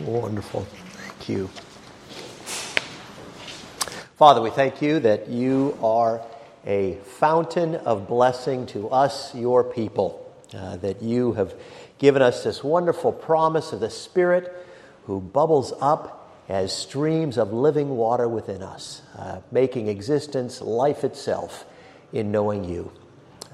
Wonderful. Thank you. Father, we thank you that you are a fountain of blessing to us, your people, uh, that you have given us this wonderful promise of the Spirit who bubbles up as streams of living water within us, uh, making existence life itself in knowing you.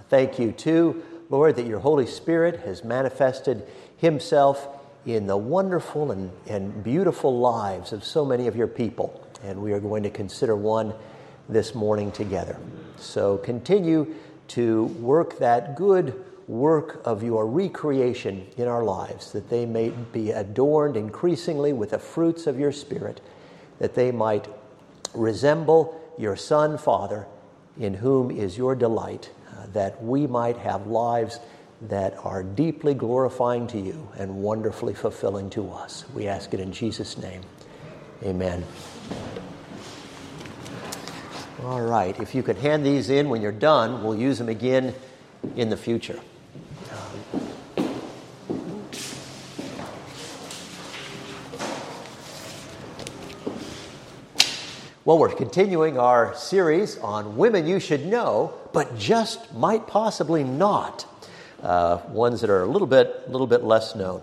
Thank you, too, Lord, that your Holy Spirit has manifested himself in the wonderful and, and beautiful lives of so many of your people. And we are going to consider one this morning together. So continue to work that good work of your recreation in our lives, that they may be adorned increasingly with the fruits of your Spirit, that they might resemble your Son, Father, in whom is your delight, uh, that we might have lives that are deeply glorifying to you and wonderfully fulfilling to us. We ask it in Jesus' name. Amen. All right, if you could hand these in when you're done, we'll use them again in the future. Well, we're continuing our series on women you should know, but just might possibly not uh, ones that are a little bit, little bit less known.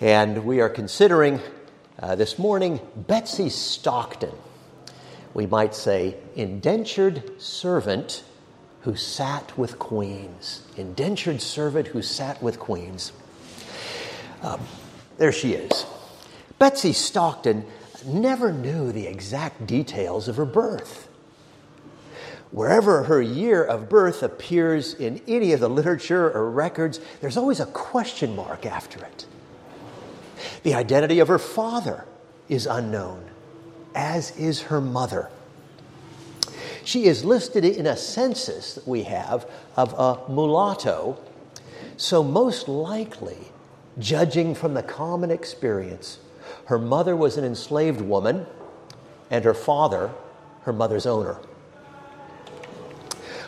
And we are considering uh, this morning Betsy Stockton. We might say indentured servant who sat with queens. Indentured servant who sat with queens. Um, there she is. Betsy Stockton never knew the exact details of her birth. Wherever her year of birth appears in any of the literature or records, there's always a question mark after it. The identity of her father is unknown, as is her mother. She is listed in a census that we have of a mulatto, so most likely, judging from the common experience, her mother was an enslaved woman and her father her mother's owner.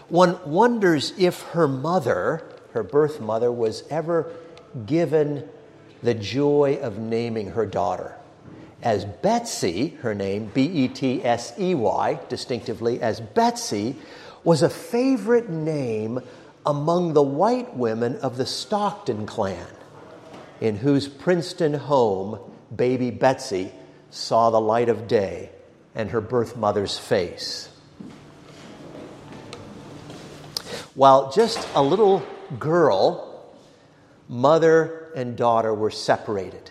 One wonders if her mother, her birth mother, was ever given the joy of naming her daughter. As Betsy, her name, B E T S E Y, distinctively, as Betsy, was a favorite name among the white women of the Stockton clan, in whose Princeton home baby Betsy saw the light of day and her birth mother's face. While just a little girl, mother and daughter were separated,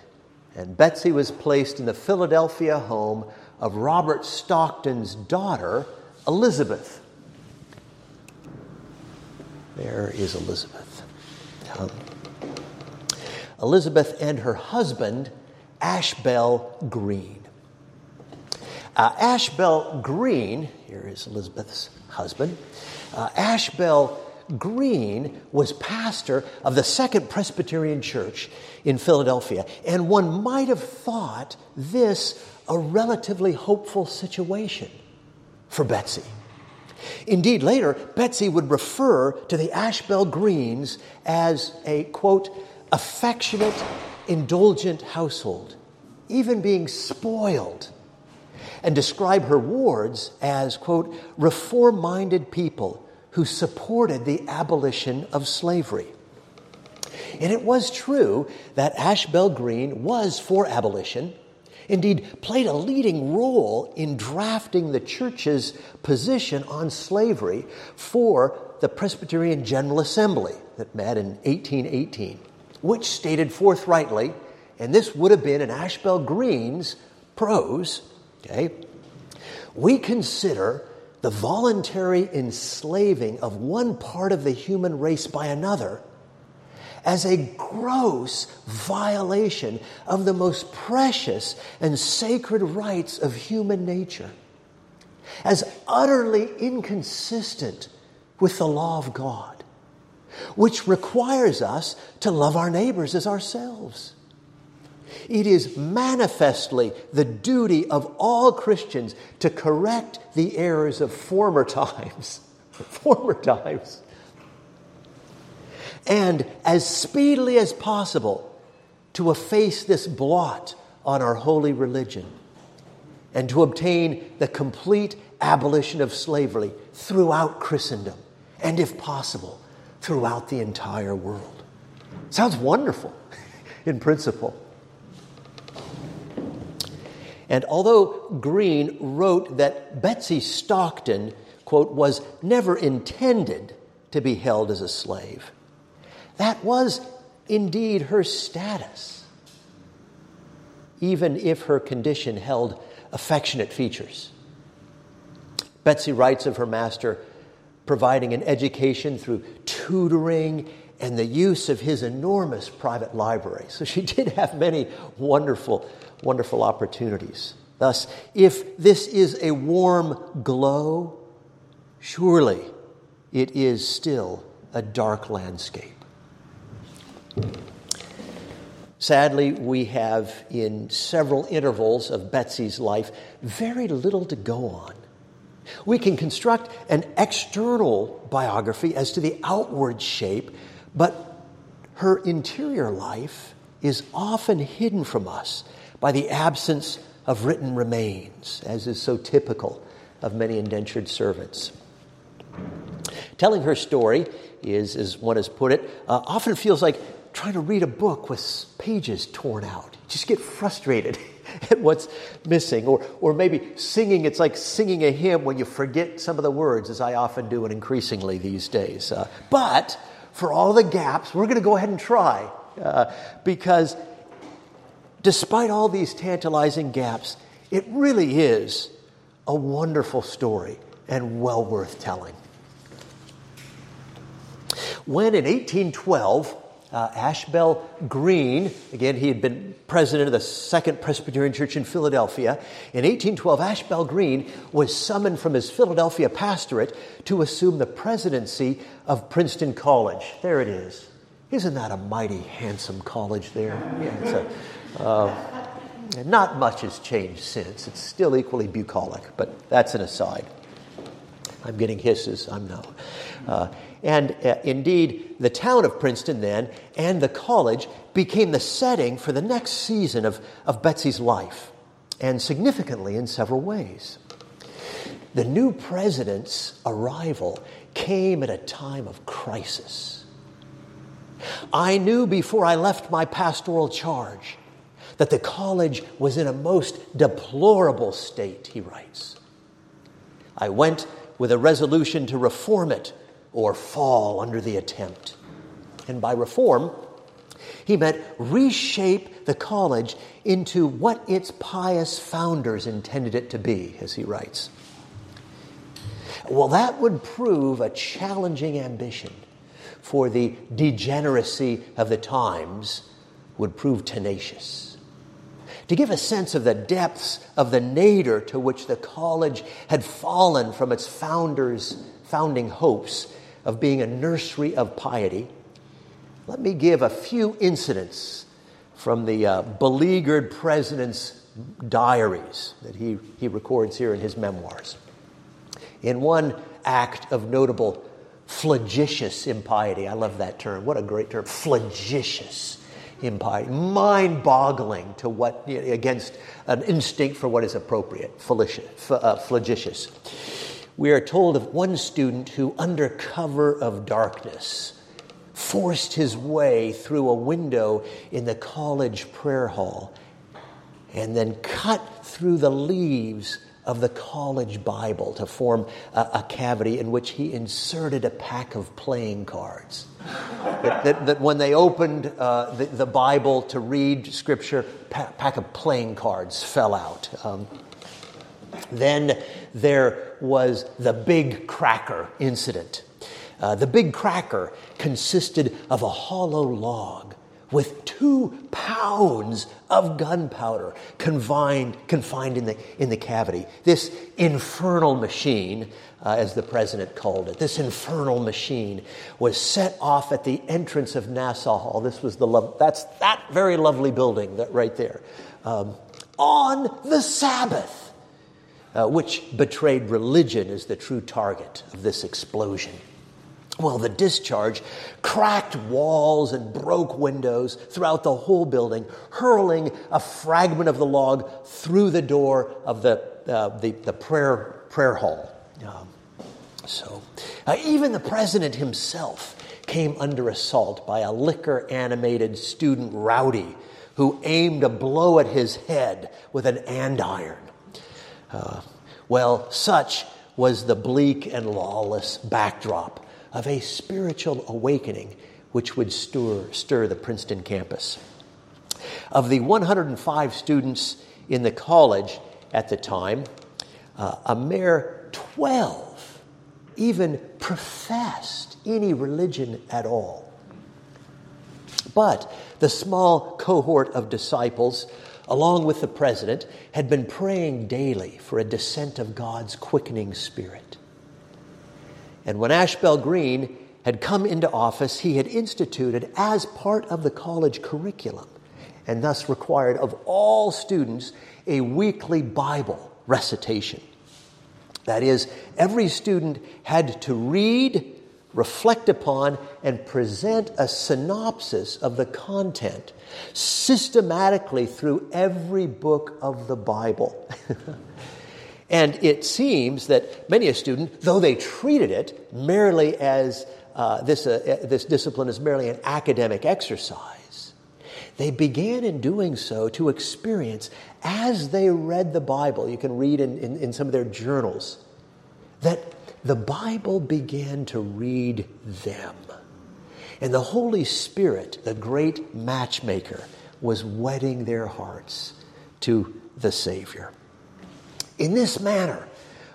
and Betsy was placed in the Philadelphia home of Robert Stockton's daughter, Elizabeth. There is Elizabeth. Um, Elizabeth and her husband, Ashbel Green. Uh, Ashbel Green, here is Elizabeth's husband, uh, Ashbel Green was pastor of the Second Presbyterian Church in Philadelphia, and one might have thought this a relatively hopeful situation for Betsy. Indeed, later, Betsy would refer to the Ashbel Greens as a, quote, affectionate, indulgent household, even being spoiled and describe her wards as, quote, reform minded people who supported the abolition of slavery. And it was true that Ashbel Green was for abolition, indeed, played a leading role in drafting the church's position on slavery for the Presbyterian General Assembly that met in 1818, which stated forthrightly, and this would have been in Ashbel Green's prose, okay, we consider the voluntary enslaving of one part of the human race by another as a gross violation of the most precious and sacred rights of human nature, as utterly inconsistent with the law of God, which requires us to love our neighbors as ourselves. It is manifestly the duty of all Christians to correct the errors of former times. former times. And as speedily as possible to efface this blot on our holy religion and to obtain the complete abolition of slavery throughout Christendom and, if possible, throughout the entire world. Sounds wonderful in principle. And although Green wrote that Betsy Stockton, quote, was never intended to be held as a slave, that was indeed her status, even if her condition held affectionate features. Betsy writes of her master providing an education through tutoring and the use of his enormous private library. So she did have many wonderful, wonderful opportunities. Thus, if this is a warm glow, surely it is still a dark landscape. Sadly, we have in several intervals of Betsy's life very little to go on. We can construct an external biography as to the outward shape, but her interior life is often hidden from us by the absence of written remains, as is so typical of many indentured servants. Telling her story is, as one has put it, uh, often feels like trying to read a book with pages torn out. You just get frustrated at what's missing. Or, or maybe singing, it's like singing a hymn when you forget some of the words, as I often do and increasingly these days. Uh, but for all the gaps, we're going to go ahead and try. Uh, because despite all these tantalizing gaps, it really is a wonderful story and well worth telling. When in 1812, uh, Ashbel Green, again, he had been president of the Second Presbyterian Church in Philadelphia. In 1812, Ashbel Green was summoned from his Philadelphia pastorate to assume the presidency of Princeton College. There it is. Isn't that a mighty handsome college there? Yeah, a, uh, not much has changed since. It's still equally bucolic, but that's an aside. I'm getting hisses, I'm no. Uh, and uh, indeed, the town of Princeton then and the college became the setting for the next season of, of Betsy's life, and significantly in several ways. The new president's arrival came at a time of crisis. I knew before I left my pastoral charge that the college was in a most deplorable state, he writes. I went with a resolution to reform it or fall under the attempt. And by reform, he meant reshape the college into what its pious founders intended it to be, as he writes. Well, that would prove a challenging ambition, for the degeneracy of the times would prove tenacious. To give a sense of the depths of the nadir to which the college had fallen from its founders' founding hopes, of being a nursery of piety, let me give a few incidents from the uh, beleaguered president's diaries that he, he records here in his memoirs. In one act of notable flagitious impiety, I love that term. What a great term, flagitious impiety, mind boggling to what, against an instinct for what is appropriate, uh, flagitious. We are told of one student who, under cover of darkness, forced his way through a window in the college prayer hall and then cut through the leaves of the college Bible to form a, a cavity in which he inserted a pack of playing cards. that, that, that, when they opened uh, the, the, Bible to read Scripture, a pack of playing cards fell out. Um, then there was the Big Cracker incident. Uh, the Big Cracker consisted of a hollow log with two pounds of gunpowder confined, confined in, the, in the cavity. This infernal machine, uh, as the president called it, this infernal machine was set off at the entrance of Nassau Hall. This was the love, that's that very lovely building that right there. Um, on the Sabbath uh, which betrayed religion as the true target of this explosion. Well, the discharge cracked walls and broke windows throughout the whole building, hurling a fragment of the log through the door of the, uh, the, the, prayer, prayer hall. Um, so, uh, even the president himself came under assault by a liquor animated student rowdy who aimed a blow at his head with an andiron. Uh, well, such was the bleak and lawless backdrop of a spiritual awakening which would stir, stir the Princeton campus. Of the 105 students in the college at the time, uh, a mere 12 even professed any religion at all. But the small cohort of disciples, along with the president, had been praying daily for a descent of God's quickening spirit. And when Ashbel Green had come into office, he had instituted, as part of the college curriculum, and thus required of all students, a weekly Bible recitation. That is, every student had to read, reflect upon, and present a synopsis of the content systematically through every book of the Bible. And it seems that many a student, though they treated it merely as uh, this, uh, this discipline as merely an academic exercise, they began in doing so to experience, as they read the Bible, you can read in, in, in some of their journals, that the Bible began to read them. And the Holy Spirit, the great matchmaker, was wedding their hearts to the Savior. In this manner,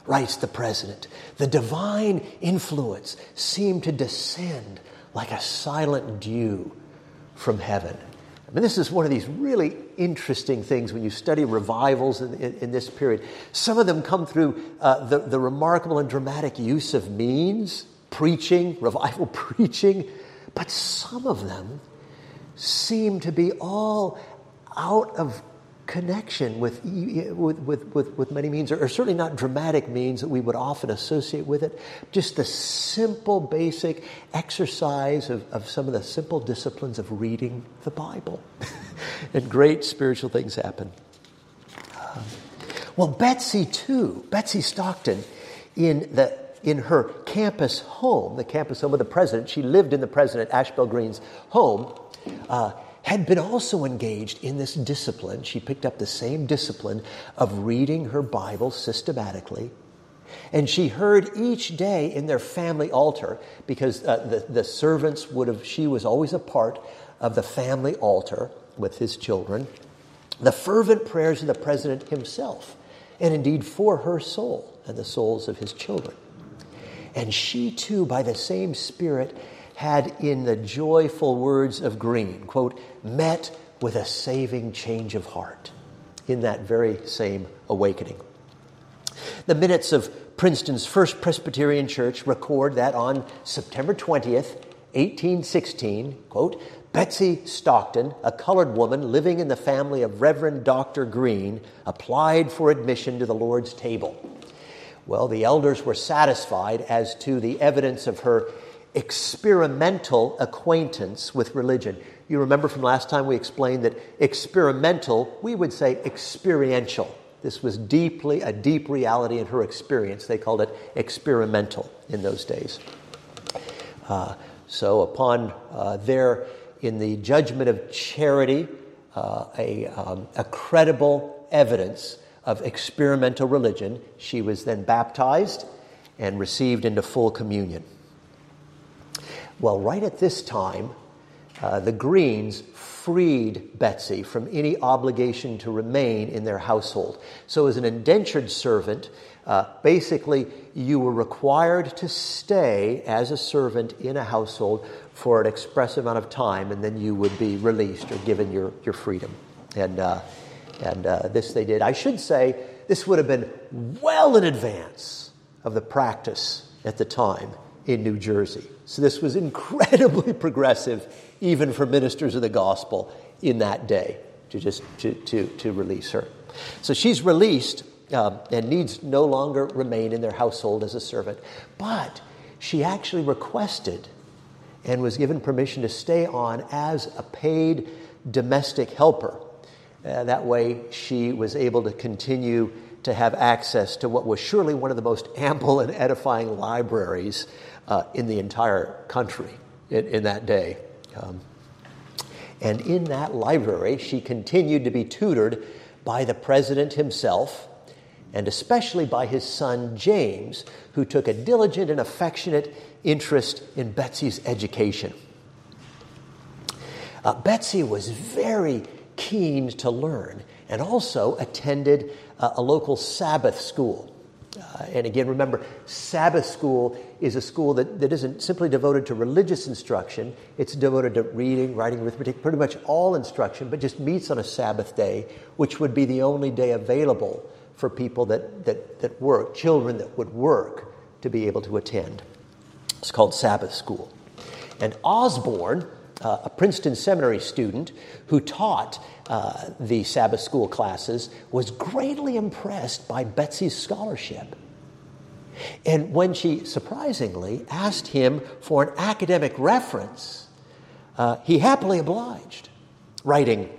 writes the president, the divine influence seemed to descend like a silent dew from heaven. I mean, this is one of these really interesting things when you study revivals in, in, in this period. Some of them come through uh, the, the remarkable and dramatic use of means, preaching, revival preaching, but some of them seem to be all out of connection with, with, with, with, many means, or certainly not dramatic means that we would often associate with it. Just the simple, basic exercise of, of some of the simple disciplines of reading the Bible. and great spiritual things happen. Um, well, Betsy, too, Betsy Stockton, in, the, in her campus home, the campus home of the president, she lived in the president Ashbel Green's home. Uh, had been also engaged in this discipline. She picked up the same discipline of reading her Bible systematically. And she heard each day in their family altar, because uh, the, the servants would have, she was always a part of the family altar with his children, the fervent prayers of the president himself, and indeed for her soul and the souls of his children. And she too, by the same Spirit, had, in the joyful words of Green, quote, met with a saving change of heart in that very same awakening. The minutes of Princeton's First Presbyterian Church record that on September 20th, 1816, quote, Betsy Stockton, a colored woman living in the family of Reverend Dr. Green, applied for admission to the Lord's table. Well, the elders were satisfied as to the evidence of her experimental acquaintance with religion. You remember from last time we explained that experimental, we would say experiential. This was deeply a deep reality in her experience. They called it experimental in those days. Uh, so, upon uh, there in the judgment of charity, uh, a, um, a credible evidence of experimental religion, she was then baptized and received into full communion. Well, right at this time, uh, the Greens freed Betsy from any obligation to remain in their household. So, as an indentured servant, uh, basically, you were required to stay as a servant in a household for an express amount of time, and then you would be released or given your, your freedom. And, uh, and uh, this they did. I should say, this would have been well in advance of the practice at the time in New Jersey. So this was incredibly progressive, even for ministers of the gospel in that day, to just to, to, to release her. So she's released um, and needs no longer remain in their household as a servant. But she actually requested and was given permission to stay on as a paid domestic helper. Uh, that way, she was able to continue to have access to what was surely one of the most ample and edifying libraries uh, in the entire country in, in that day. Um, and in that library, she continued to be tutored by the president himself, and especially by his son James, who took a diligent and affectionate interest in Betsy's education. Uh, Betsy was very keen to learn and also attended uh, a local Sabbath school. Uh, and again, remember, Sabbath school is a school that, that isn't simply devoted to religious instruction, it's devoted to reading, writing, arithmetic, pretty much all instruction, but just meets on a Sabbath day, which would be the only day available for people that, that, that work, children that would work to be able to attend. It's called Sabbath school. And Osborne, uh, a Princeton seminary student who taught uh, the Sabbath school classes, was greatly impressed by Betsy's scholarship. And when she surprisingly asked him for an academic reference, uh, he happily obliged, writing,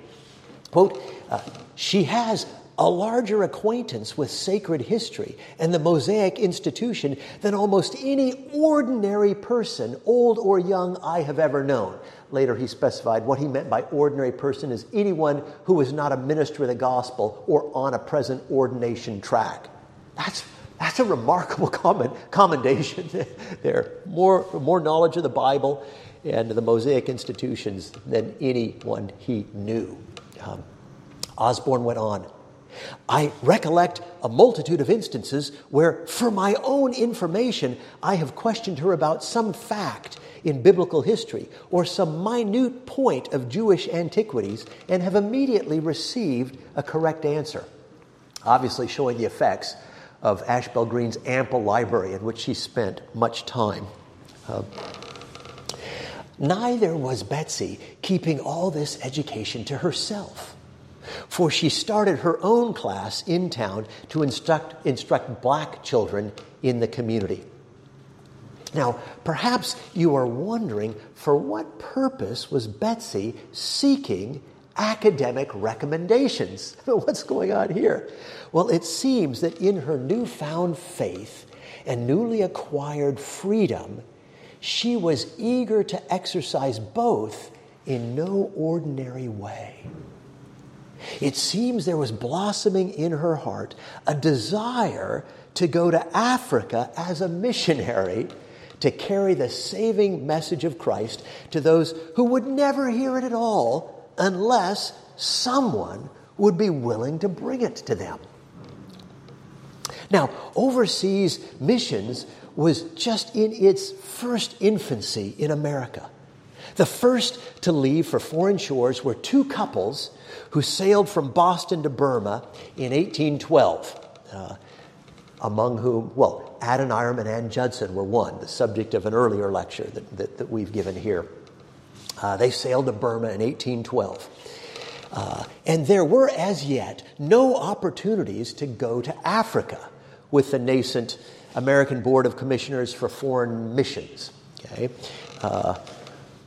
quote, uh, she has a larger acquaintance with sacred history and the Mosaic institution than almost any ordinary person, old or young, I have ever known. Later, he specified what he meant by ordinary person is anyone who is not a minister of the gospel or on a present ordination track. That's, that's a remarkable comment, commendation there. More, more knowledge of the Bible and the Mosaic institutions than anyone he knew. Um, Osborne went on. I recollect a multitude of instances where, for my own information, I have questioned her about some fact in biblical history or some minute point of Jewish antiquities and have immediately received a correct answer. Obviously, showing the effects of Ashbel Green's ample library in which she spent much time. Uh, neither was Betsy keeping all this education to herself for she started her own class in town to instruct, instruct black children in the community. Now, perhaps you are wondering for what purpose was Betsy seeking academic recommendations? What's going on here? Well, it seems that in her newfound faith and newly acquired freedom, she was eager to exercise both in no ordinary way. It seems there was blossoming in her heart a desire to go to Africa as a missionary to carry the saving message of Christ to those who would never hear it at all unless someone would be willing to bring it to them. Now, overseas missions was just in its first infancy in America. The first to leave for foreign shores were two couples who sailed from Boston to Burma in 1812, uh, among whom, well, Adoniram and Ann Judson were one, the subject of an earlier lecture that, that, that we've given here. Uh, they sailed to Burma in 1812. Uh, and there were as yet no opportunities to go to Africa with the nascent American Board of Commissioners for Foreign Missions. Okay? Uh,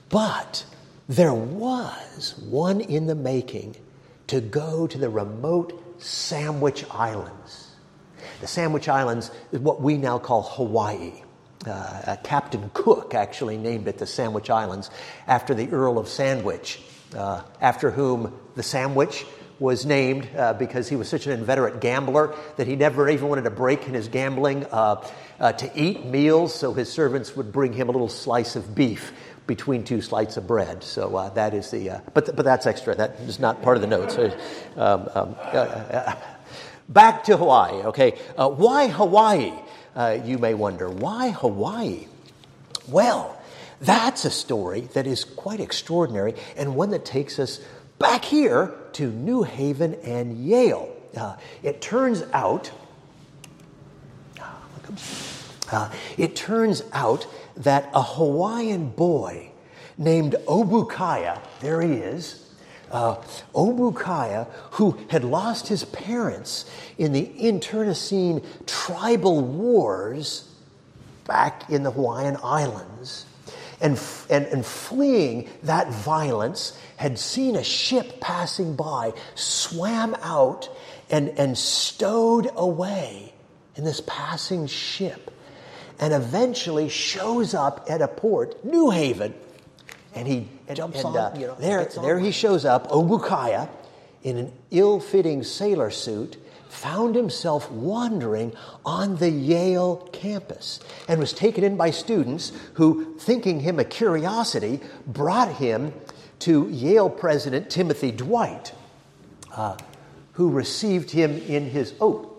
but there was one in the making to go to the remote Sandwich Islands. The Sandwich Islands is what we now call Hawaii. Uh, Captain Cook actually named it the Sandwich Islands after the Earl of Sandwich, uh, after whom the sandwich was named uh, because he was such an inveterate gambler that he never even wanted a break in his gambling uh, uh, to eat meals, so his servants would bring him a little slice of beef between two slices of bread. So uh, that is the, uh, but, but that's extra. That is not part of the notes. Um, um, uh, uh, back to Hawaii, okay. Uh, why Hawaii, uh, you may wonder. Why Hawaii? Well, that's a story that is quite extraordinary and one that takes us back here to New Haven and Yale. it turns out, it turns out that a Hawaiian boy named Obookiah, there he is, uh, Obookiah, who had lost his parents in the internecine tribal wars, back in the Hawaiian Islands and, and, and fleeing that violence had seen a ship passing by, swam out, and, and stowed away in this passing ship, and eventually shows up at a port, New Haven. And he jumps and, on, uh, you know, there, there he shows up, Obookiah, in an ill fitting sailor suit, found himself wandering on the Yale campus and was taken in by students who, thinking him a curiosity, brought him to Yale President Timothy Dwight, uh, who received him in his oath.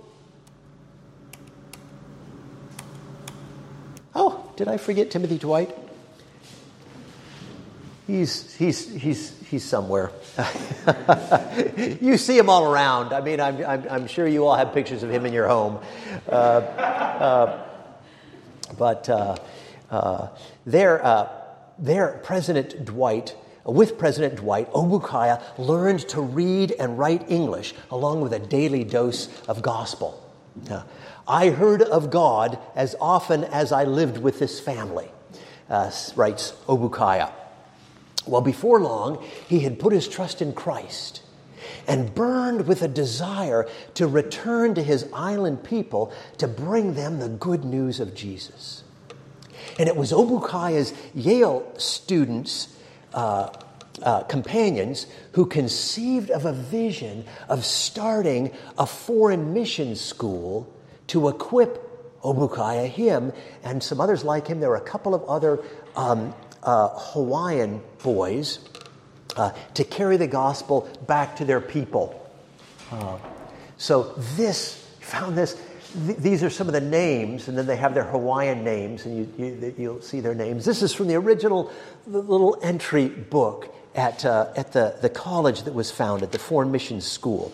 Oh, did I forget Timothy Dwight? He's, he's, he's, he's somewhere. you see him all around. I mean, I'm, I'm, I'm, sure you all have pictures of him in your home. Uh, uh, but uh, uh there, uh, there, President Dwight, with President Dwight, Obookiah learned to read and write English along with a daily dose of gospel. I heard of God as often as I lived with this family, uh, writes Obookiah. Well, before long, he had put his trust in Christ and burned with a desire to return to his island people to bring them the good news of Jesus. And it was Obookiah's Yale students, uh, uh, companions, who conceived of a vision of starting a foreign mission school to equip Obookiah, him, and some others like him. There were a couple of other um, uh, Hawaiian boys uh, to carry the gospel back to their people. Uh, so this, found this, th- these are some of the names, and then they have their Hawaiian names, and you, you, you'll see their names. This is from the original little entry book at, uh, at the, the college that was founded, the Foreign Mission School.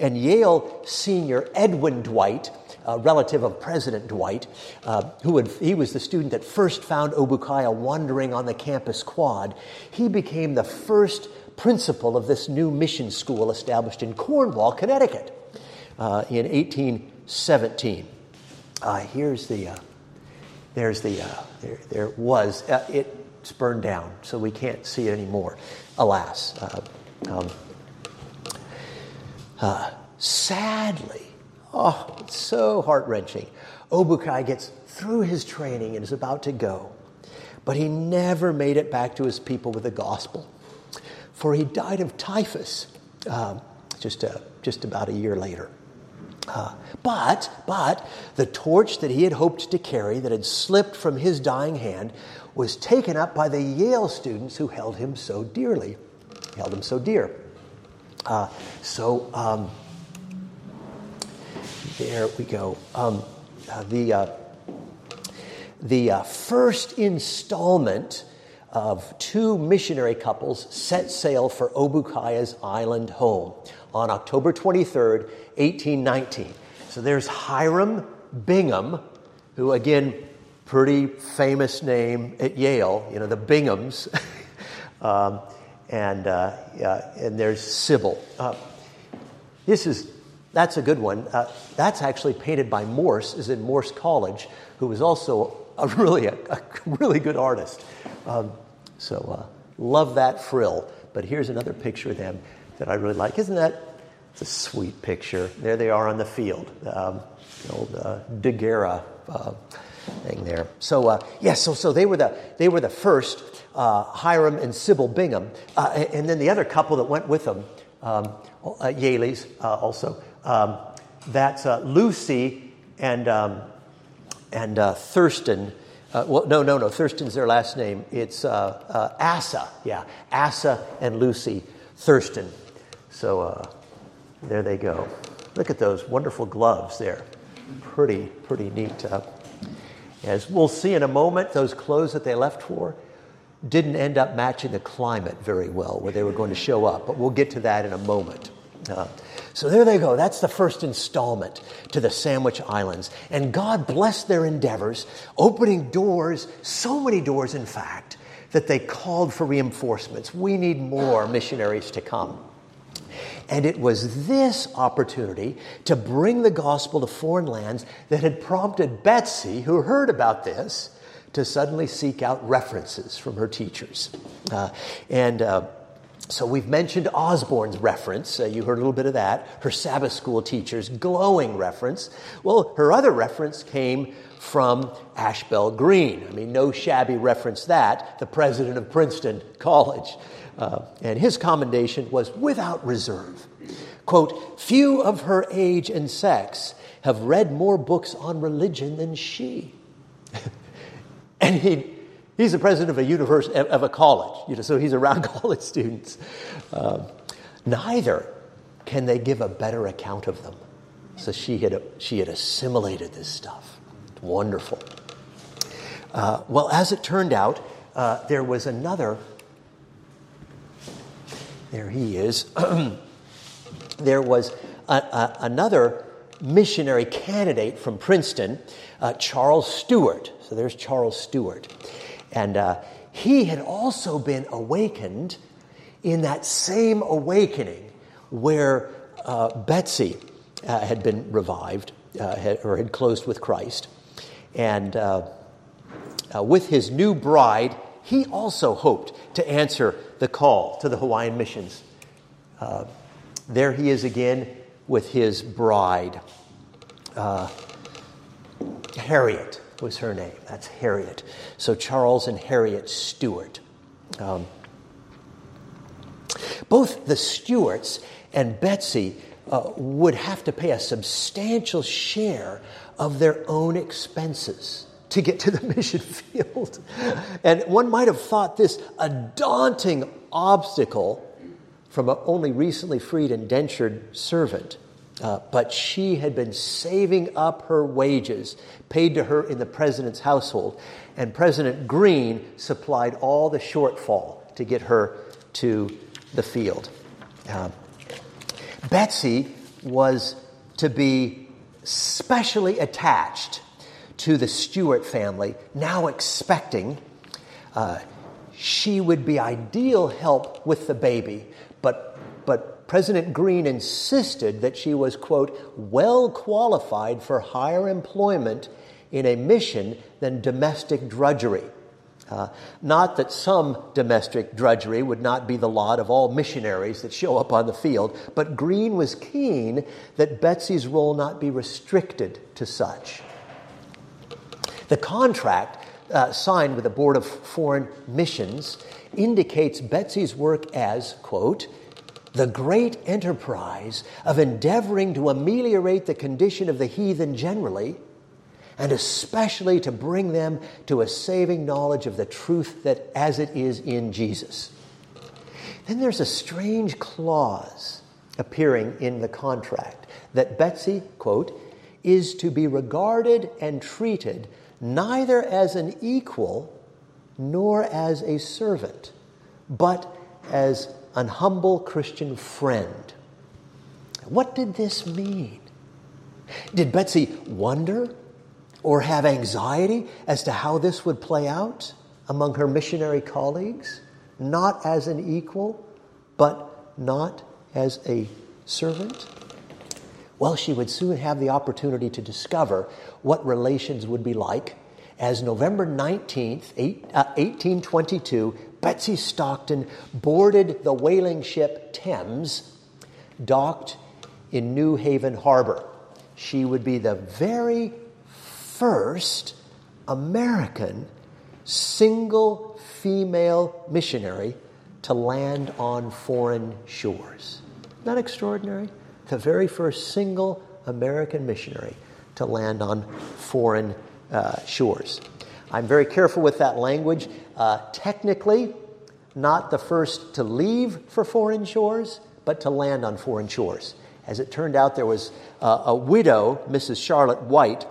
And Yale senior Edwin Dwight a relative of President Dwight, uh, who had, he was the student that first found Obookiah wandering on the campus quad. He became the first principal of this new mission school established in Cornwall, Connecticut, uh, in 1817. Uh, here's the, uh, there's the, uh, there, there was, uh, it's burned down, so we can't see it anymore, alas. Um, sadly, Oh, it's so heart wrenching. Obukai gets through his training and is about to go, but he never made it back to his people with the gospel, for he died of typhus uh, just, uh, just about a year later. Uh, but, but the torch that he had hoped to carry, that had slipped from his dying hand, was taken up by the Yale students who held him so dearly, held him so dear. Uh, so um, there we go. Um, uh, the uh, the uh, first installment of two missionary couples set sail for Obookiah's island home on October 23rd, 1819. So there's Hiram Bingham, who again, pretty famous name at Yale, you know, the Binghams. um, and, uh, and there's Sybil. Uh, this is that's a good one. Uh, that's actually painted by Morse, is in Morse College, who was also a really, a, a really good artist. Um, so uh, love that frill. But here's another picture of them that I really like. Isn't that? It's a sweet picture. There they are on the field. Um, the old uh, Daguerre uh, thing there. So uh, yeah, so so they were the they were the first uh, Hiram and Sybil Bingham, uh, and then the other couple that went with them, um, uh, Yaleys also. Um, that's uh, Lucy and, um, and uh, Thurston. Uh, well, no, no, no. Thurston's their last name. It's uh, uh, Asa. Yeah, Asa and Lucy Thurston. So uh, there they go. Look at those wonderful gloves there. Pretty, pretty neat. as we'll see in a moment, those clothes that they left for didn't end up matching the climate very well where they were going to show up, but we'll get to that in a moment. Uh, so there they go. That's the first installment to the Sandwich Islands. And God blessed their endeavors, opening doors, so many doors, in fact, that they called for reinforcements. We need more missionaries to come. And it was this opportunity to bring the gospel to foreign lands that had prompted Betsy, who heard about this, to suddenly seek out references from her teachers. Uh, and uh, so we've mentioned Osborne's reference. Uh, you heard a little bit of that. Her Sabbath school teacher's glowing reference. Well, her other reference came from Ashbel Green. I mean, no shabby reference that, the president of Princeton College. Uh, and his commendation was without reserve. Quote, few of her age and sex have read more books on religion than she. and he, he's the president of a university, of a college, you know, so he's around college students. Uh, neither can they give a better account of them. So she had, she had assimilated this stuff. Wonderful. Uh, well, as it turned out, uh, there was another there he is. there was a, a, another missionary candidate from Princeton, uh, Charles Stewart. So there's Charles Stewart. And uh, he had also been awakened in that same awakening where uh, Betsy uh, had been revived uh, had, or had closed with Christ. And uh, with his new bride, he also hoped to answer the call to the Hawaiian missions. Uh, there he is again with his bride. Uh, Harriet was her name. That's Harriet. So Charles and Harriet Stewart. Um, both the Stewarts and Betsy uh, would have to pay a substantial share of their own expenses to get to the mission field. And one might have thought this a daunting obstacle from an only recently freed indentured servant. Uh, but she had been saving up her wages paid to her in the president's household, and President Green supplied all the shortfall to get her to the field. Uh, Betsy was to be specially attached to the Stewart family, now expecting uh, she would be ideal help with the baby, but, but President Green insisted that she was, quote, well qualified for higher employment in a mission than domestic drudgery. Uh, not that some domestic drudgery would not be the lot of all missionaries that show up on the field, but Green was keen that Betsy's role not be restricted to such. The contract uh, signed with the Board of Foreign Missions indicates Betsy's work as, quote, the great enterprise of endeavoring to ameliorate the condition of the heathen generally, and especially to bring them to a saving knowledge of the truth that as it is in Jesus. Then there's a strange clause appearing in the contract that Betsy, quote, is to be regarded and treated neither as an equal nor as a servant, but as an humble Christian friend. What did this mean? Did Betsy wonder or have anxiety as to how this would play out among her missionary colleagues? Not as an equal, but not as a servant? Well, she would soon have the opportunity to discover what relations would be like as November 19th, 1822, uh, Betsy Stockton boarded the whaling ship Thames, docked in New Haven Harbor. She would be the very first American single female missionary to land on foreign shores. Not extraordinary? the very first single American missionary to land on foreign uh, shores. I'm very careful with that language. Uh, technically, not the first to leave for foreign shores, but to land on foreign shores. As it turned out, there was uh, a widow, Mrs. Charlotte White,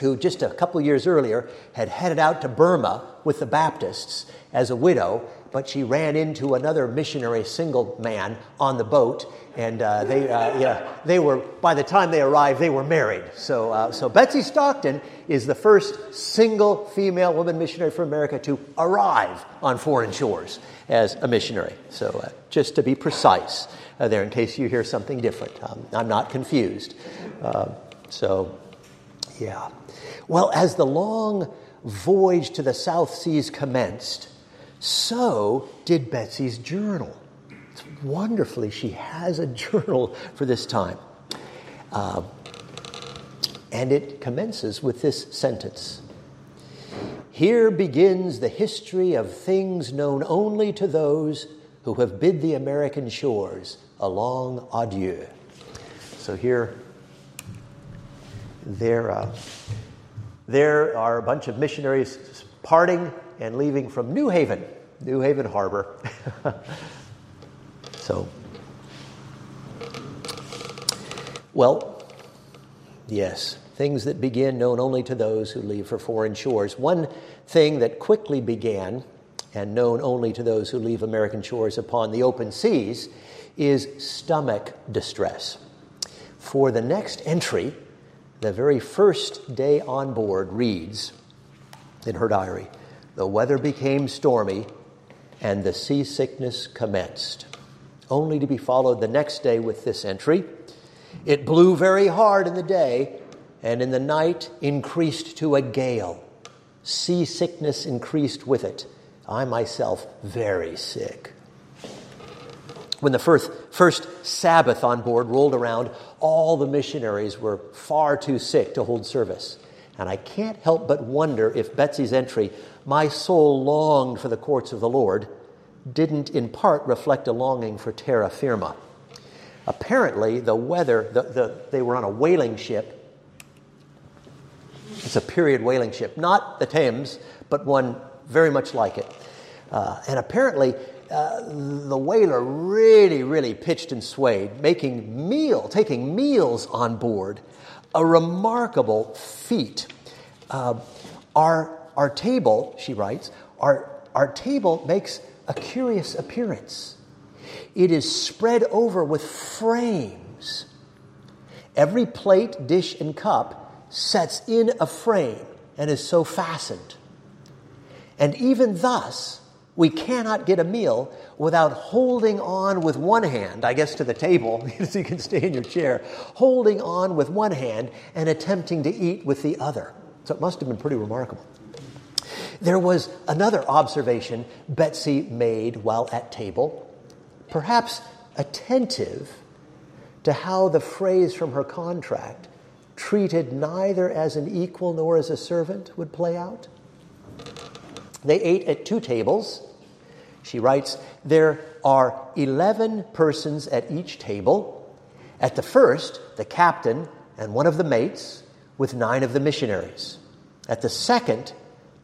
who just a couple years earlier had headed out to Burma with the Baptists as a widow but she ran into another missionary single man on the boat, and uh, they, uh, yeah, they were, by the time they arrived, they were married. So, uh, so Betsy Stockton is the first single female woman missionary from America to arrive on foreign shores as a missionary. So, uh, just to be precise uh, there in case you hear something different. Um, I'm not confused. Uh, so, yeah. Well, as the long voyage to the South Seas commenced, so did Betsy's journal. It's wonderfully, she has a journal for this time. Uh, and it commences with this sentence Here begins the history of things known only to those who have bid the American shores a long adieu. So here, there, uh, there are a bunch of missionaries parting and leaving from New Haven, New Haven Harbor. so, well, yes, things that begin known only to those who leave for foreign shores. One thing that quickly began and known only to those who leave American shores upon the open seas is stomach distress. For the next entry, the very first day on board reads in her diary The weather became stormy and the seasickness commenced, only to be followed the next day with this entry It blew very hard in the day, and in the night increased to a gale. Seasickness increased with it. I myself very sick. When the first, first Sabbath on board rolled around, all the missionaries were far too sick to hold service. And I can't help but wonder if Betsy's entry, My soul longed for the courts of the Lord, didn't in part reflect a longing for terra firma. Apparently, the weather, the, the, they were on a whaling ship. It's a period whaling ship, not the Thames, but one very much like it. Uh, and apparently, uh, the whaler really, really pitched and swayed, making meal, taking meals on board, a remarkable feat. Uh, our table, she writes, our, our table makes a curious appearance. It is spread over with frames. Every plate, dish, and cup sets in a frame and is so fastened. And even thus, we cannot get a meal without holding on with one hand, I guess to the table, so you can stay in your chair, holding on with one hand and attempting to eat with the other. So it must have been pretty remarkable. There was another observation Betsy made while at table, perhaps attentive to how the phrase from her contract, treated neither as an equal nor as a servant, would play out. They ate at two tables she writes, There are 11 persons at each table. At the first, the captain and one of the mates, with nine of the missionaries. At the second,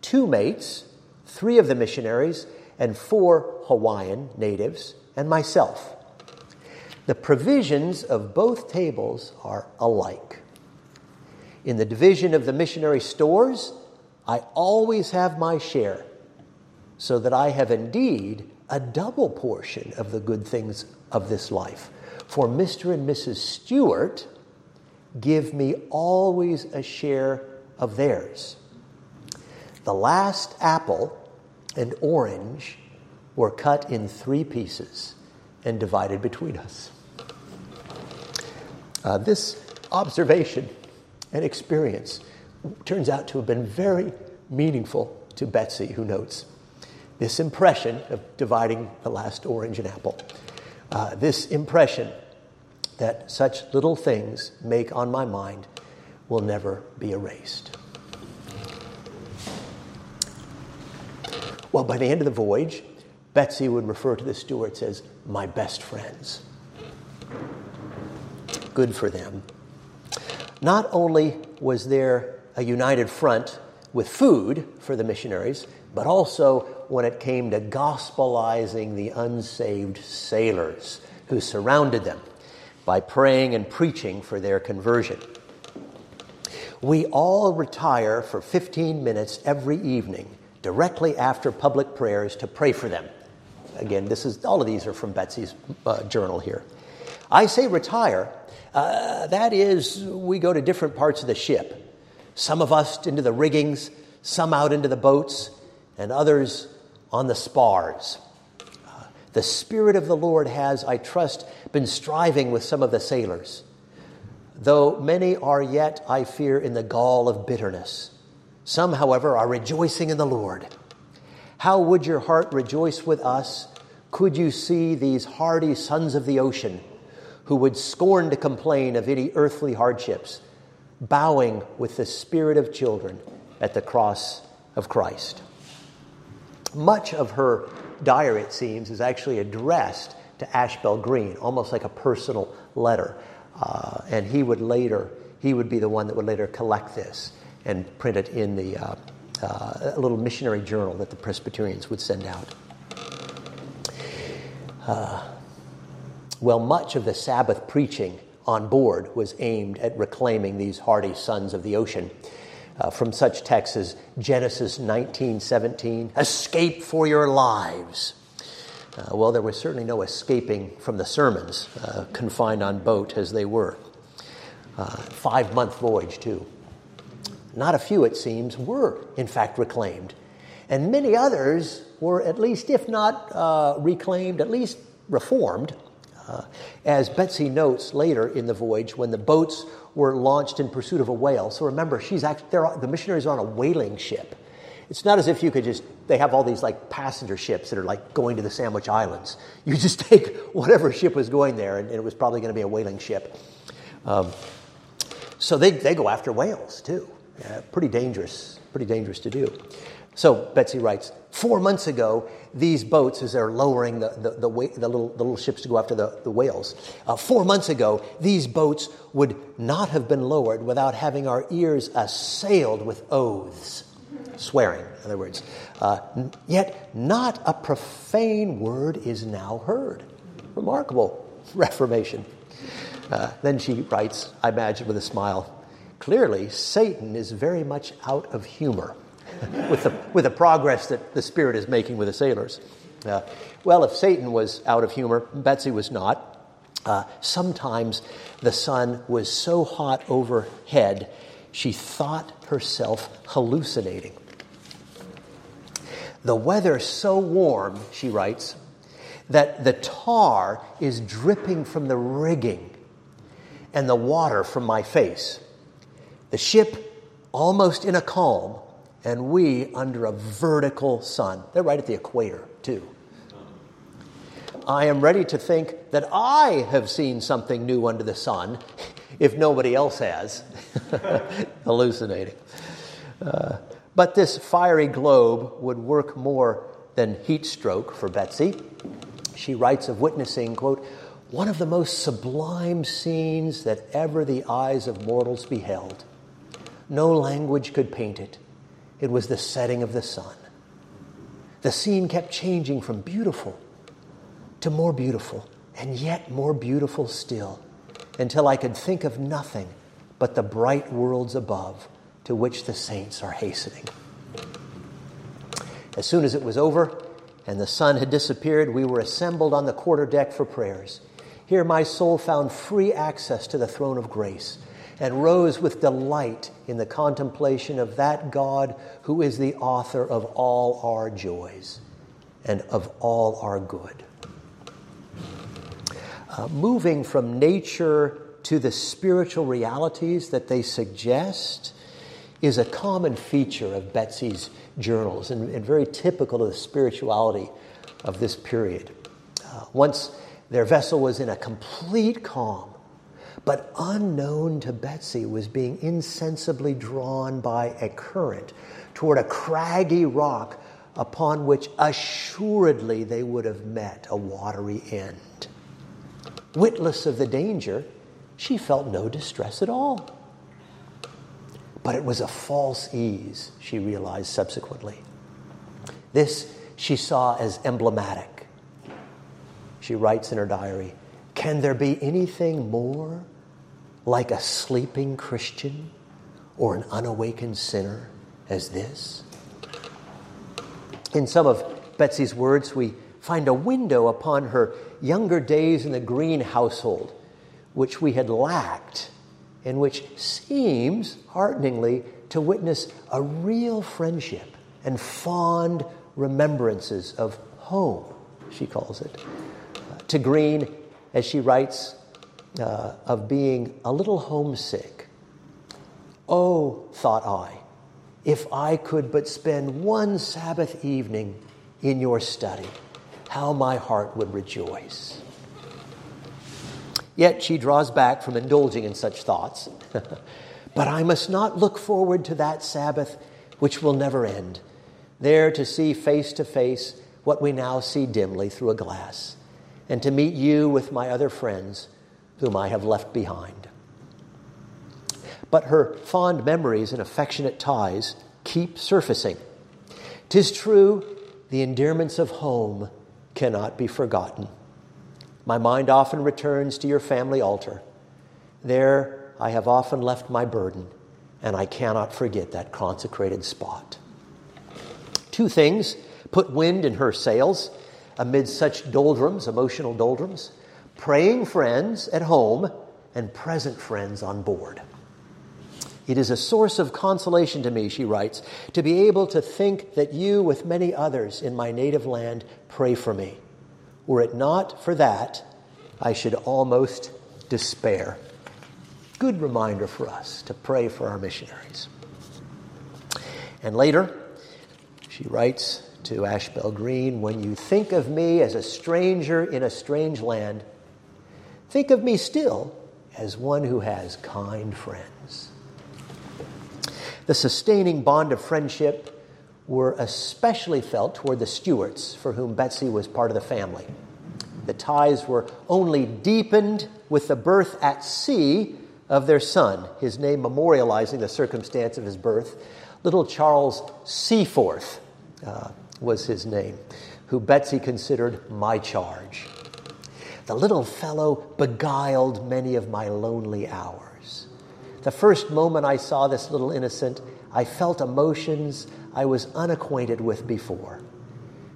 two mates, three of the missionaries, and four Hawaiian natives, and myself. The provisions of both tables are alike. In the division of the missionary stores, I always have my share so that I have indeed a double portion of the good things of this life. For Mr. and Mrs. Stewart give me always a share of theirs. The last apple and orange were cut in three pieces and divided between us. Uh, this observation and experience turns out to have been very meaningful to Betsy, who notes this impression of dividing the last orange and apple, uh, this impression that such little things make on my mind will never be erased. Well, by the end of the voyage, Betsy would refer to the stewards as my best friends. Good for them. Not only was there a united front with food for the missionaries, but also when it came to gospelizing the unsaved sailors who surrounded them by praying and preaching for their conversion. We all retire for 15 minutes every evening directly after public prayers to pray for them. Again, this is all of these are from Betsy's uh, journal here. I say retire. Uh, that is, we go to different parts of the ship. Some of us into the riggings, some out into the boats, and others on the spars. Uh, The Spirit of the Lord has, I trust, been striving with some of the sailors, though many are yet, I fear, in the gall of bitterness. Some, however, are rejoicing in the Lord. How would your heart rejoice with us could you see these hardy sons of the ocean who would scorn to complain of any earthly hardships, bowing with the spirit of children at the cross of Christ? Much of her diary, it seems, is actually addressed to Ashbel Green, almost like a personal letter. Uh, and he would later, he would be the one that would later collect this and print it in the uh, uh, a little missionary journal that the Presbyterians would send out. Uh, well, much of the Sabbath preaching on board was aimed at reclaiming these hardy sons of the ocean. Uh, from such texts as Genesis 19:17, "Escape for your lives." Uh, well, there was certainly no escaping from the sermons, uh, confined on boat as they were. Uh, Five month voyage, too. Not a few, it seems, were in fact reclaimed. And many others were, at least, if not uh, reclaimed, at least reformed. Uh, as Betsy notes later in the voyage, when the boats were launched in pursuit of a whale. So remember, she's actually, the missionaries are on a whaling ship. It's not as if you could just, they have all these like passenger ships that are like going to the Sandwich Islands. You just take whatever ship was going there, and, and it was probably going to be a whaling ship. Um, so they, they go after whales too. Yeah, pretty dangerous, pretty dangerous to do. So Betsy writes, four months ago, these boats, as they're lowering the, the, the, the little, the little ships to go after the, the whales, uh, four months ago, these boats would not have been lowered without having our ears assailed with oaths, swearing, in other words. Uh, yet not a profane word is now heard. Remarkable reformation. Uh, then she writes, I imagine with a smile, clearly Satan is very much out of humor with, the, with the progress that the Spirit is making with the sailors. Uh, well, if Satan was out of humor, Betsy was not. Uh, sometimes the sun was so hot overhead, she thought herself hallucinating. The weather so warm, she writes, that the tar is dripping from the rigging and the water from my face. The ship almost in a calm, and we under a vertical sun. They're right at the equator, too. I am ready to think that I have seen something new under the sun, if nobody else has. Hallucinating. Uh, but this fiery globe would work more than heat stroke for Betsy. She writes of witnessing, quote, one of the most sublime scenes that ever the eyes of mortals beheld. No language could paint it. It was the setting of the sun. The scene kept changing from beautiful to more beautiful, and yet more beautiful still, until I could think of nothing but the bright worlds above to which the saints are hastening. As soon as it was over and the sun had disappeared, we were assembled on the quarter deck for prayers. Here, my soul found free access to the throne of grace and rose with delight in the contemplation of that God who is the author of all our joys and of all our good. Uh, moving from nature to the spiritual realities that they suggest is a common feature of Betsy's journals and, and very typical of the spirituality of this period. Uh, once their vessel was in a complete calm, but unknown to Betsy was being insensibly drawn by a current toward a craggy rock upon which assuredly they would have met a watery end. Witless of the danger, she felt no distress at all. But it was a false ease, she realized subsequently. This she saw as emblematic. She writes in her diary Can there be anything more like a sleeping Christian or an unawakened sinner as this? In some of Betsy's words, we find a window upon her younger days in the Green household, which we had lacked, and which seems, hearteningly, to witness a real friendship and fond remembrances of home, she calls it. Uh, to Green, as she writes, uh, of being a little homesick. Oh, thought I, if I could but spend one Sabbath evening in your study, how my heart would rejoice. Yet she draws back from indulging in such thoughts. but I must not look forward to that Sabbath which will never end, there to see face to face what we now see dimly through a glass, and to meet you with my other friends whom I have left behind. But her fond memories and affectionate ties keep surfacing. Tis true, the endearments of home cannot be forgotten. My mind often returns to your family altar. There I have often left my burden, and I cannot forget that consecrated spot. Two things put wind in her sails amid such doldrums, emotional doldrums praying friends at home and present friends on board. It is a source of consolation to me, she writes, to be able to think that you, with many others in my native land, pray for me. Were it not for that, I should almost despair. Good reminder for us to pray for our missionaries. And later, she writes to Ashbel Green When you think of me as a stranger in a strange land, think of me still as one who has kind friends. The sustaining bond of friendship were especially felt toward the Stewarts, for whom Betsy was part of the family. The ties were only deepened with the birth at sea of their son, his name memorializing the circumstance of his birth. Little Charles Seaforth uh, was his name, who Betsy considered my charge. The little fellow beguiled many of my lonely hours. The first moment I saw this little innocent, I felt emotions I was unacquainted with before.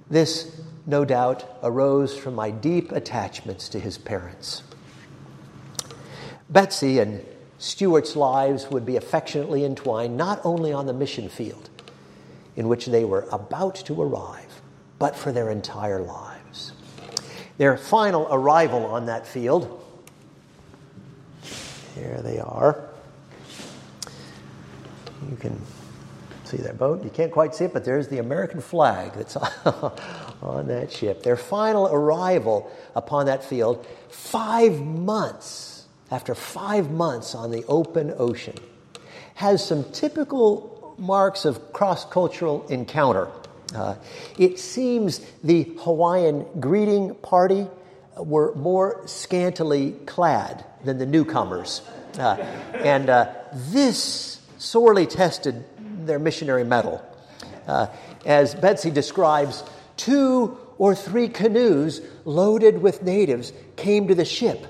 This, no doubt, arose from my deep attachments to his parents. Betsy and Stewart's lives would be affectionately entwined not only on the mission field in which they were about to arrive, but for their entire lives. Their final arrival on that field, here they are. You can see their boat. You can't quite see it, but there's the American flag that's on that ship. Their final arrival upon that field, five months, after five months on the open ocean, has some typical marks of cross cultural encounter. Uh, it seems the Hawaiian greeting party were more scantily clad than the newcomers. Uh, and uh, this sorely tested their missionary mettle. Uh, as Betsy describes, two or three canoes loaded with natives came to the ship.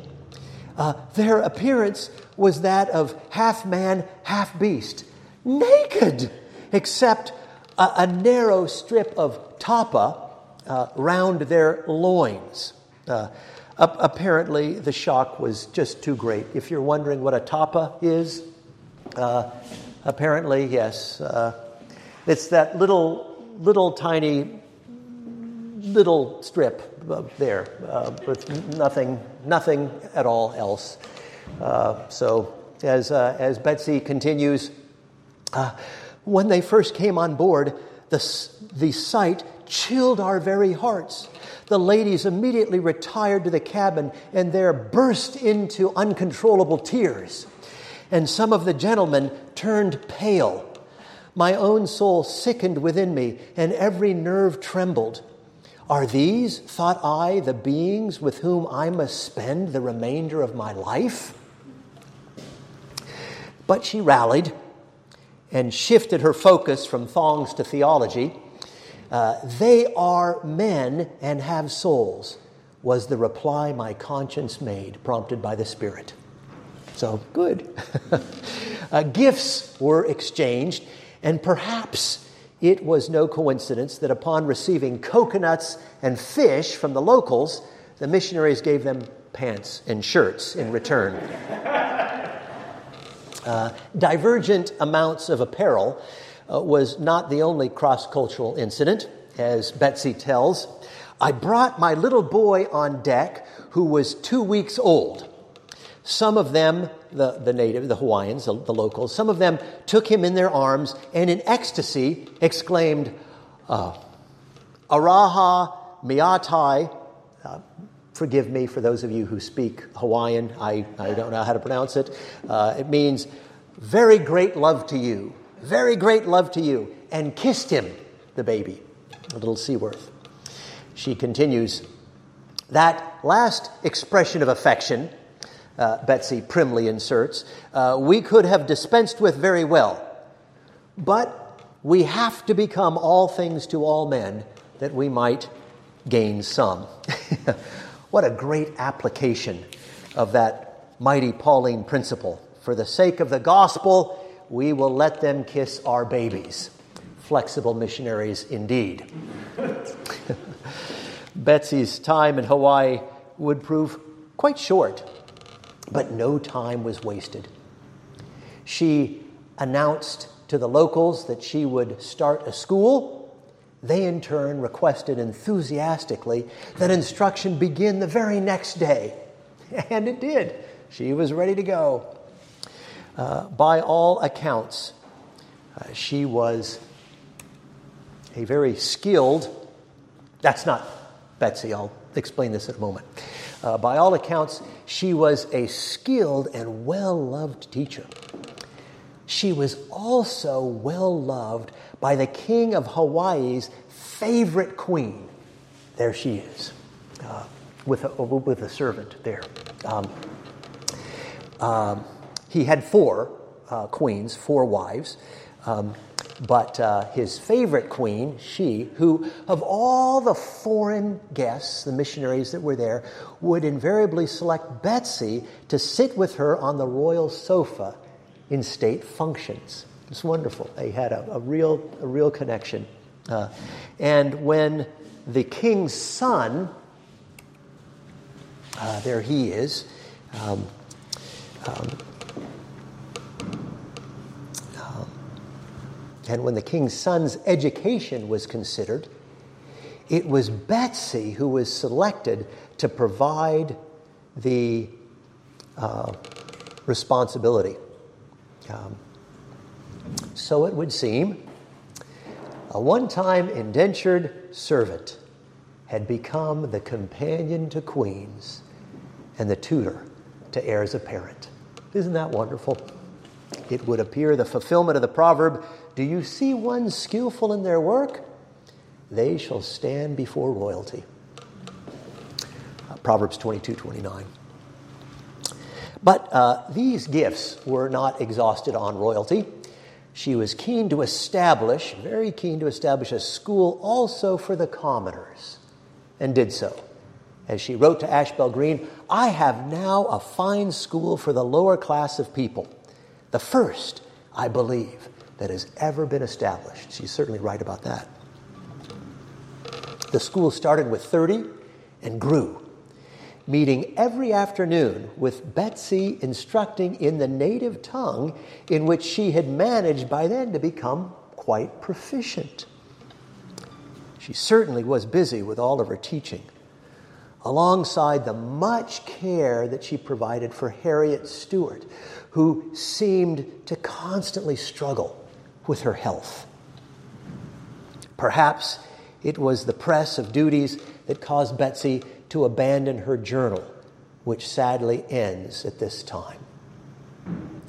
Uh, their appearance was that of half man, half beast, naked, except a, a narrow strip of tapa uh, round their loins. Uh, apparently, the shock was just too great. If you're wondering what a tapa is, uh, apparently, yes. Uh, it's that little, little tiny, little strip there uh, with nothing, nothing at all else. Uh, so, as, as Betsy continues, when they first came on board, the, the sight chilled our very hearts. The ladies immediately retired to the cabin and there burst into uncontrollable tears and some of the gentlemen turned pale. My own soul sickened within me, and every nerve trembled. Are these, thought I, the beings with whom I must spend the remainder of my life? But she rallied and shifted her focus from thongs to theology. Uh, they are men and have souls, was the reply my conscience made, prompted by the Spirit. So, good. uh, gifts were exchanged, and perhaps it was no coincidence that upon receiving coconuts and fish from the locals, the missionaries gave them pants and shirts in return. Uh, divergent amounts of apparel uh, was not the only cross cultural incident, as Betsy tells. I brought my little boy on deck who was two weeks old. Some of them, the, the native, the Hawaiians, the, the locals, some of them took him in their arms and in ecstasy exclaimed, uh, Araha Miatai. Uh, forgive me for those of you who speak Hawaiian. I, I don't know how to pronounce it. Uh, it means very great love to you. Very great love to you. And kissed him, the baby, little Seaforth. She continues, that last expression of affection, uh, Betsy primly inserts, uh, we could have dispensed with very well. But we have to become all things to all men that we might gain some. what a great application of that mighty Pauline principle. For the sake of the gospel, we will let them kiss our babies. Flexible missionaries indeed. Betsy's time in Hawaii would prove quite short, but no time was wasted. She announced to the locals that she would start a school. They, in turn, requested enthusiastically that instruction begin the very next day. And it did. She was ready to go. Uh, by all accounts, uh, she was a very skilled, that's not Betsy, I'll explain this in a moment. Uh, by all accounts, she was a skilled and well loved teacher. She was also well loved by the king of Hawaii's favorite queen. There she is, uh, with, a, with a servant there. Um, um, he had four uh, queens, four wives. Um, but uh, his favorite queen, she, who of all the foreign guests, the missionaries that were there, would invariably select Betsy to sit with her on the royal sofa in state functions. It's wonderful. They had a, a real, a real connection. Uh, and when the king's son, uh, there he is, um, um, And when the king's son's education was considered, it was Betsy who was selected to provide the uh, responsibility. So it would seem a one time indentured servant had become the companion to queens and the tutor to heirs apparent. Isn't that wonderful? It would appear the fulfillment of the proverb do you see one skillful in their work? They shall stand before royalty. Uh, Proverbs 22 29. But uh, these gifts were not exhausted on royalty. She was keen to establish, very keen to establish a school also for the commoners, and did so. As she wrote to Ashbel Green, I have now a fine school for the lower class of people. The first, I believe, that has ever been established. She's certainly right about that. The school started with 30 and grew, meeting every afternoon with Betsy instructing in the native tongue in which she had managed by then to become quite proficient. She certainly was busy with all of her teaching, alongside the much care that she provided for Harriet Stewart, who seemed to constantly struggle with her health. Perhaps it was the press of duties that caused Betsy to abandon her journal, which sadly ends at this time.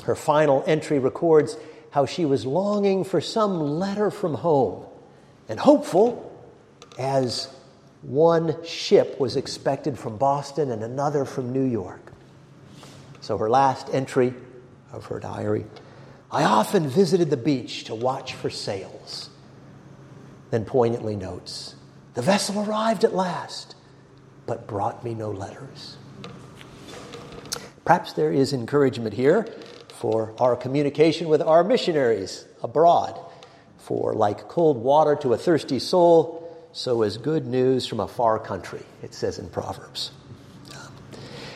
Her final entry records how she was longing for some letter from home and hopeful as one ship was expected from Boston and another from New York. So her last entry of her diary I often visited the beach to watch for sails. Then poignantly notes, the vessel arrived at last, but brought me no letters. Perhaps there is encouragement here for our communication with our missionaries abroad. For like cold water to a thirsty soul, so is good news from a far country, it says in Proverbs.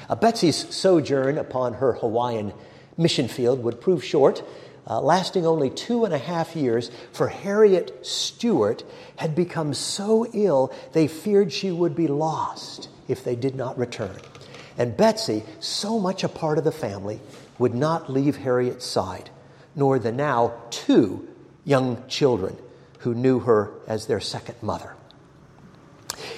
Uh, Betsy's sojourn upon her Hawaiian mission field would prove short uh, lasting only two and a half years, for Harriet Stewart had become so ill they feared she would be lost if they did not return. And Betsy, so much a part of the family, would not leave Harriet's side, nor the now two young children who knew her as their second mother.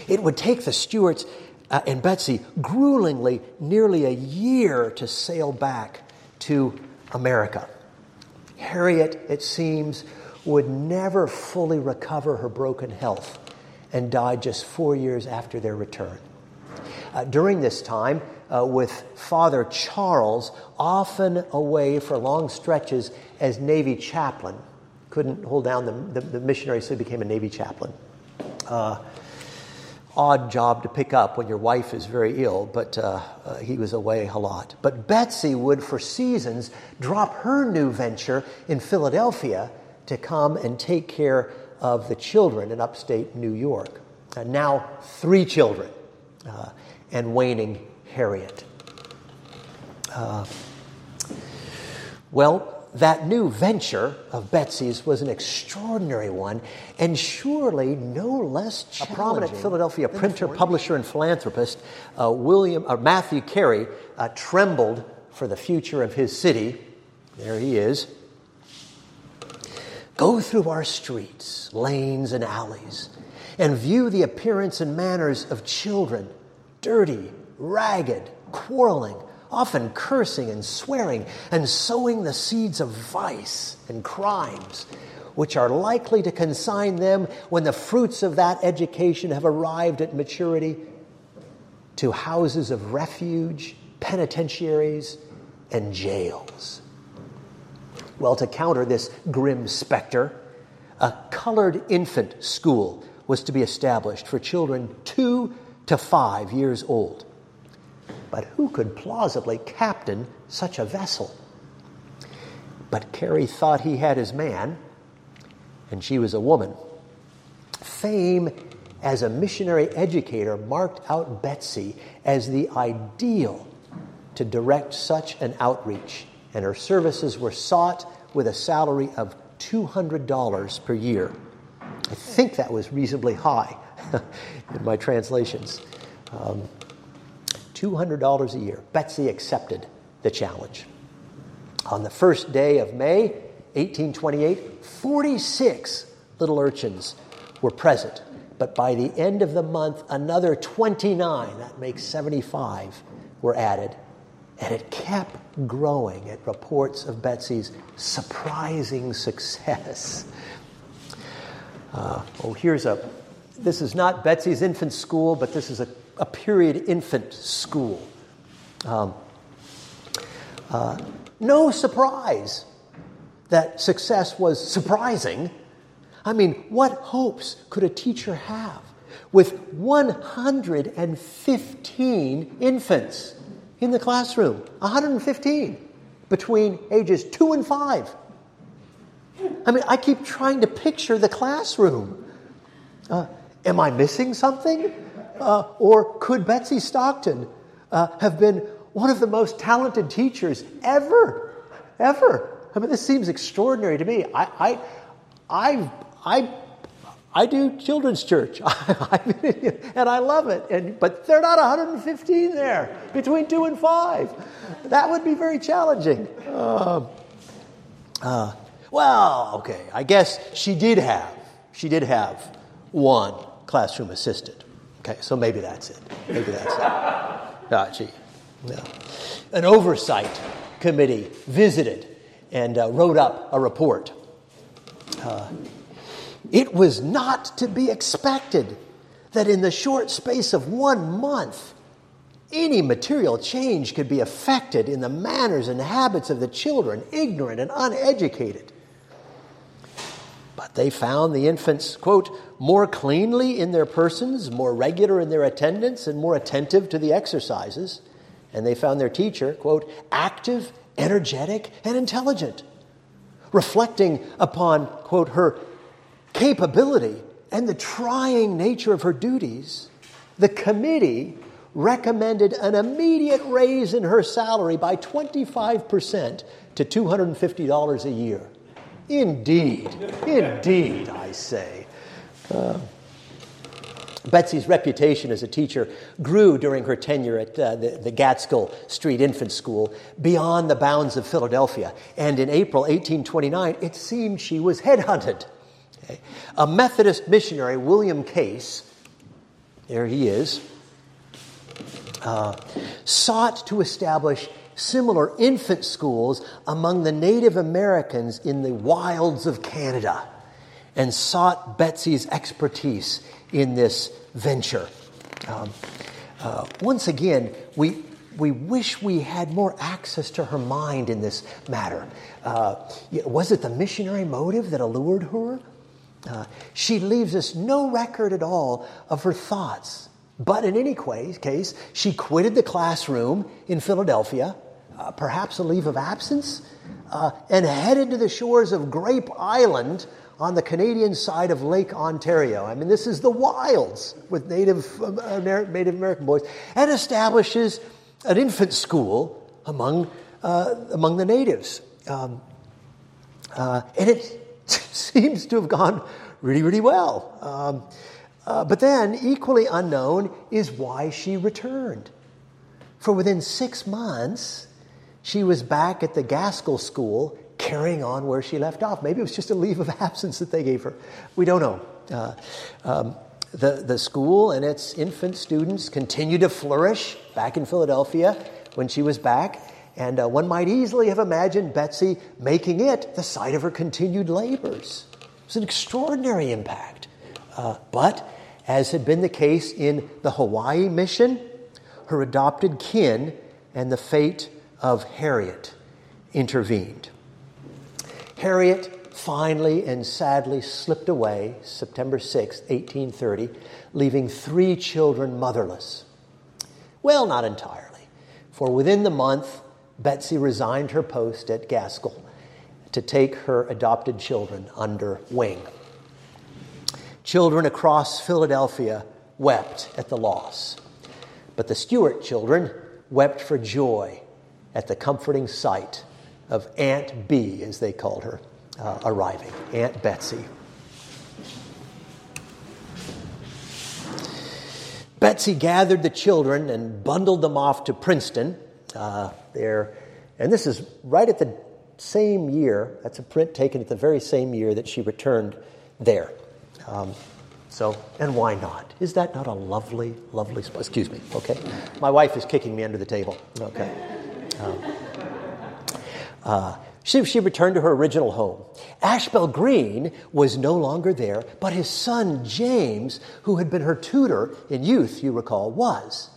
It would take the Stewarts uh, and Betsy gruelingly nearly a year to sail back to America. Harriet, it seems, would never fully recover her broken health and died just four years after their return. Uh, during this time, uh, with Father Charles often away for long stretches as Navy chaplain, couldn't hold down the, the, the missionary, so he became a Navy chaplain. Uh, odd job to pick up when your wife is very ill, but uh, uh, he was away a lot. But Betsy would, for seasons, drop her new venture in Philadelphia to come and take care of the children in upstate New York. And now, three children uh, and waning Harriet. Uh, well, that new venture of Betsy's was an extraordinary one, and surely no less A prominent Philadelphia printer, publisher, and philanthropist, uh, William uh, Mathew Carey, uh, trembled for the future of his city. There he is. Go through our streets, lanes, and alleys, and view the appearance and manners of children, dirty, ragged, quarreling, often cursing and swearing and sowing the seeds of vice and crimes, which are likely to consign them, when the fruits of that education have arrived at maturity, to houses of refuge, penitentiaries, and jails. Well, to counter this grim specter, a colored infant school was to be established for children two to five years old. But who could plausibly captain such a vessel? But Carey thought he had his man, and she was a woman. Fame as a missionary educator marked out Betsy as the ideal to direct such an outreach, and her services were sought with a salary of $200 per year. I think that was reasonably high in my translations. Um, $200 a year. Betsy accepted the challenge. On the first day of May, 1828, 46 little urchins were present. But by the end of the month, another 29, that makes 75, were added. And it kept growing at reports of Betsy's surprising success. Uh, oh, here's a, this is not Betsy's infant school, but this is a a period infant school. Um, uh, no surprise that success was surprising. I mean, what hopes could a teacher have with 115 infants in the classroom? 115 between ages two and five. I mean, I keep trying to picture the classroom. Uh, am I missing something? Uh, or could Betsy Stockton uh, have been one of the most talented teachers ever? Ever. I mean, this seems extraordinary to me. I, I, I, I, I do children's church, and I love it. And, but they're not 115 there between two and five. That would be very challenging. Uh, uh, well, okay. I guess she did have she did have one classroom assistant. Okay, so maybe that's it. Maybe that's it. Ah, gee. No. An oversight committee visited and uh, wrote up a report. Uh, it was not to be expected that in the short space of one month, any material change could be effected in the manners and habits of the children, ignorant and uneducated. But they found the infants, quote, more cleanly in their persons, more regular in their attendance, and more attentive to the exercises. And they found their teacher, quote, active, energetic, and intelligent, reflecting upon, quote, her capability and the trying nature of her duties. The committee recommended an immediate raise in her salary by 25% to $250 a year. Indeed, indeed, I say. Uh, Betsy's reputation as a teacher grew during her tenure at uh, the, the Street Infant School beyond the bounds of Philadelphia. And in April 1829, it seemed she was headhunted. Okay. A Methodist missionary, William Case, there he is, uh, sought to establish similar infant schools among the Native Americans in the wilds of Canada and sought Betsy's expertise in this venture. Um, uh, once again, we, we wish we had more access to her mind in this matter. Uh, was it the missionary motive that allured her? Uh, she leaves us no record at all of her thoughts. But in any case, she quitted the classroom in Philadelphia, uh, perhaps a leave of absence, uh, and headed to the shores of Grape Island on the Canadian side of Lake Ontario. I mean, this is the wilds with Native, Amer- Native American boys, and establishes an infant school among, uh, among the natives. Um, uh, and it seems to have gone really, really well. Um, uh, but then, equally unknown is why she returned. For within six months, she was back at the Gaskill School carrying on where she left off. Maybe it was just a leave of absence that they gave her. We don't know. Uh, um, the, the school and its infant students continued to flourish back in Philadelphia when she was back. And uh, one might easily have imagined Betsy making it the site of her continued labors. It was an extraordinary impact. Uh, but, as had been the case in the Hawaii mission, her adopted kin and the fate of Harriet intervened. Harriet finally and sadly slipped away September 6, 1830, leaving three children motherless. Well, not entirely, for within the month, Betsy resigned her post at Gaskill to take her adopted children under wing. Children across Philadelphia wept at the loss, but the Stewart children wept for joy at the comforting sight of Aunt B, as they called her, uh, arriving, Aunt Betsy. Betsy gathered the children and bundled them off to Princeton. Uh, there, and this is right at the same year. That's a print taken at the very same year that she returned there. Um, so, and why not? Is that not a lovely, lovely spot? Excuse me. Okay, my wife is kicking me under the table. Okay. Um, uh, she, she returned to her original home. Ashbel Green was no longer there, but his son James, who had been her tutor in youth, you recall, was.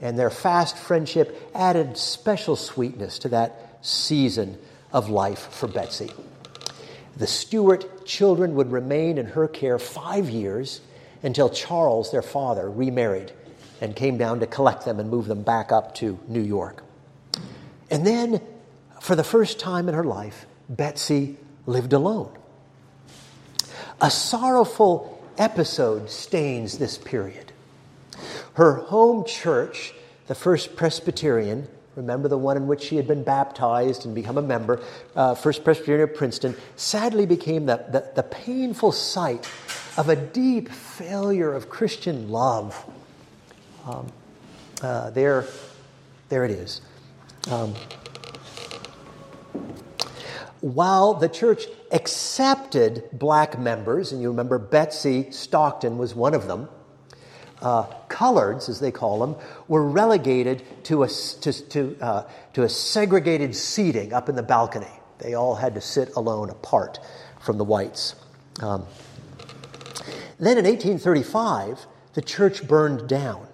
And their fast friendship added special sweetness to that season of life for Betsy. The Stewart children would remain in her care five years until Charles, their father, remarried and came down to collect them and move them back up to New York. And then for the first time in her life, Betsy lived alone. A sorrowful episode stains this period. Her home church, the First Presbyterian, remember the one in which she had been baptized and become a member, uh, First Presbyterian of Princeton, sadly became the, the, the, painful site of a deep failure of Christian love. Um, uh, there, there it is. Um, while the church accepted black members, and you remember Betsy Stockton was one of them, uh, coloreds, as they call them, were relegated to a, to, to, uh, to a segregated seating up in the balcony. They all had to sit alone apart from the whites. Um, then in 1835, the church burned down.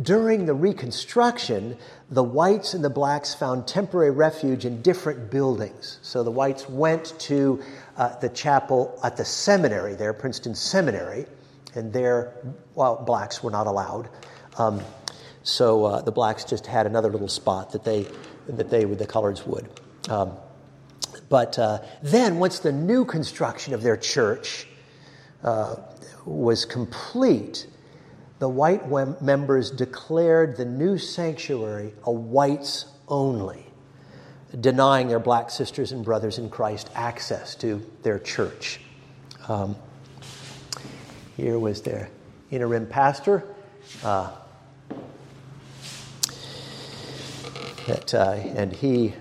During the Reconstruction, the whites and the blacks found temporary refuge in different buildings. So the whites went to uh, the chapel at the seminary there, Princeton Seminary, and there, well, blacks were not allowed. Um, so uh, the blacks just had another little spot that they, that they the coloreds would. Um, but uh, then, once the new construction of their church uh, was complete, the white members declared the new sanctuary a whites only, denying their black sisters and brothers in Christ access to their church. Um, here was their interim pastor. Uh, that, uh, and he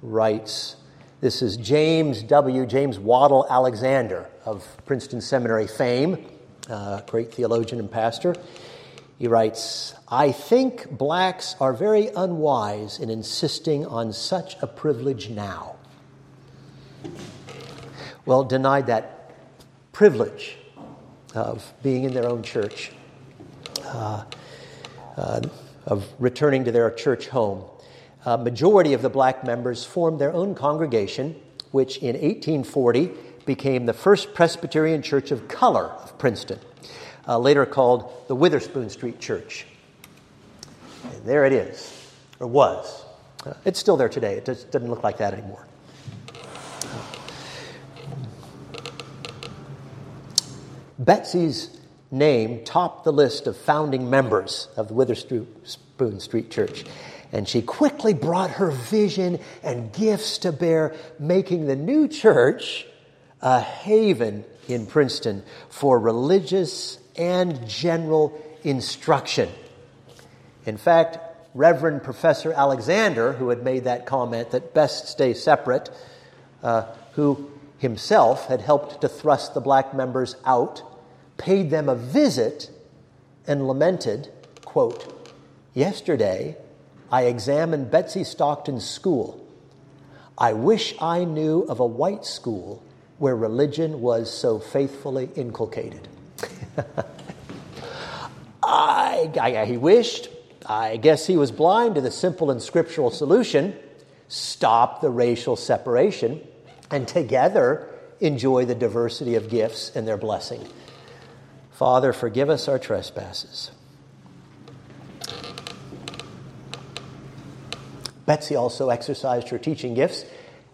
writes this is James W. James Waddell Alexander of Princeton Seminary fame, uh, great theologian and pastor. He writes, I think blacks are very unwise in insisting on such a privilege now. Well, denied that privilege of being in their own church, uh, uh, of returning to their church home a majority of the black members formed their own congregation, which in 1840 became the first Presbyterian church of color of Princeton, uh, later called the Witherspoon Street Church. And there it is, or was. Uh, it's still there today. It just doesn't look like that anymore. Betsy's name topped the list of founding members of the Witherspoon Street Church and she quickly brought her vision and gifts to bear, making the new church a haven in Princeton for religious and general instruction. In fact, Reverend Professor Alexander, who had made that comment that best stay separate, uh, who himself had helped to thrust the black members out, paid them a visit and lamented, quote, Yesterday, I examined Betsy Stockton's school. I wish I knew of a white school where religion was so faithfully inculcated. I, I, he wished. I guess he was blind to the simple and scriptural solution stop the racial separation and together enjoy the diversity of gifts and their blessing. Father, forgive us our trespasses. Betsy also exercised her teaching gifts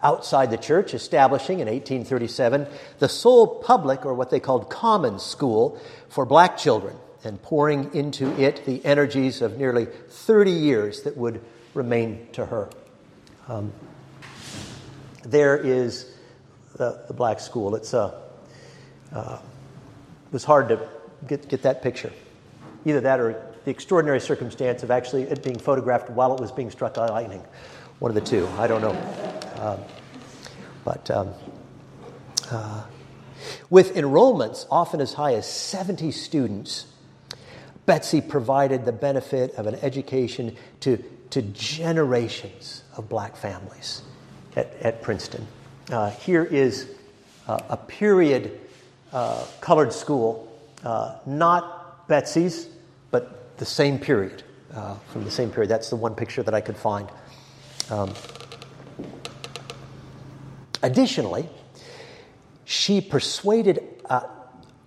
outside the church, establishing in 1837 the sole public, or what they called common school, for black children, and pouring into it the energies of nearly 30 years that would remain to her. Um, there is the, the, black school. It's uh, it was hard to get, get that picture. Either that or the extraordinary circumstance of actually it being photographed while it was being struck by lightning. One of the two. I don't know. Um, but um, uh, with enrollments often as high as 70 students, Betsy provided the benefit of an education to, to generations of black families at, at Princeton. Uh, here is uh, a period uh, colored school, uh, not Betsy's, but the same period, uh, from the same period. That's the one picture that I could find. Um, additionally, she persuaded uh,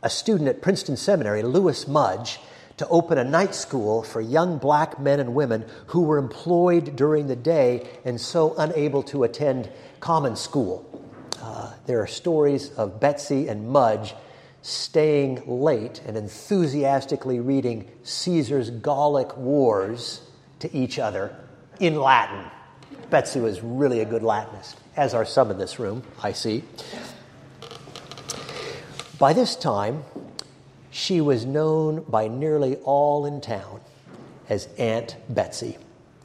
a student at Princeton Seminary, Lewis Mudge, to open a night school for young black men and women who were employed during the day and so unable to attend common school. Uh, there are stories of Betsy and Mudge staying late and enthusiastically reading Caesar's Gallic Wars to each other in Latin. Betsy was really a good Latinist, as are some in this room, I see. By this time, she was known by nearly all in town as Aunt Betsy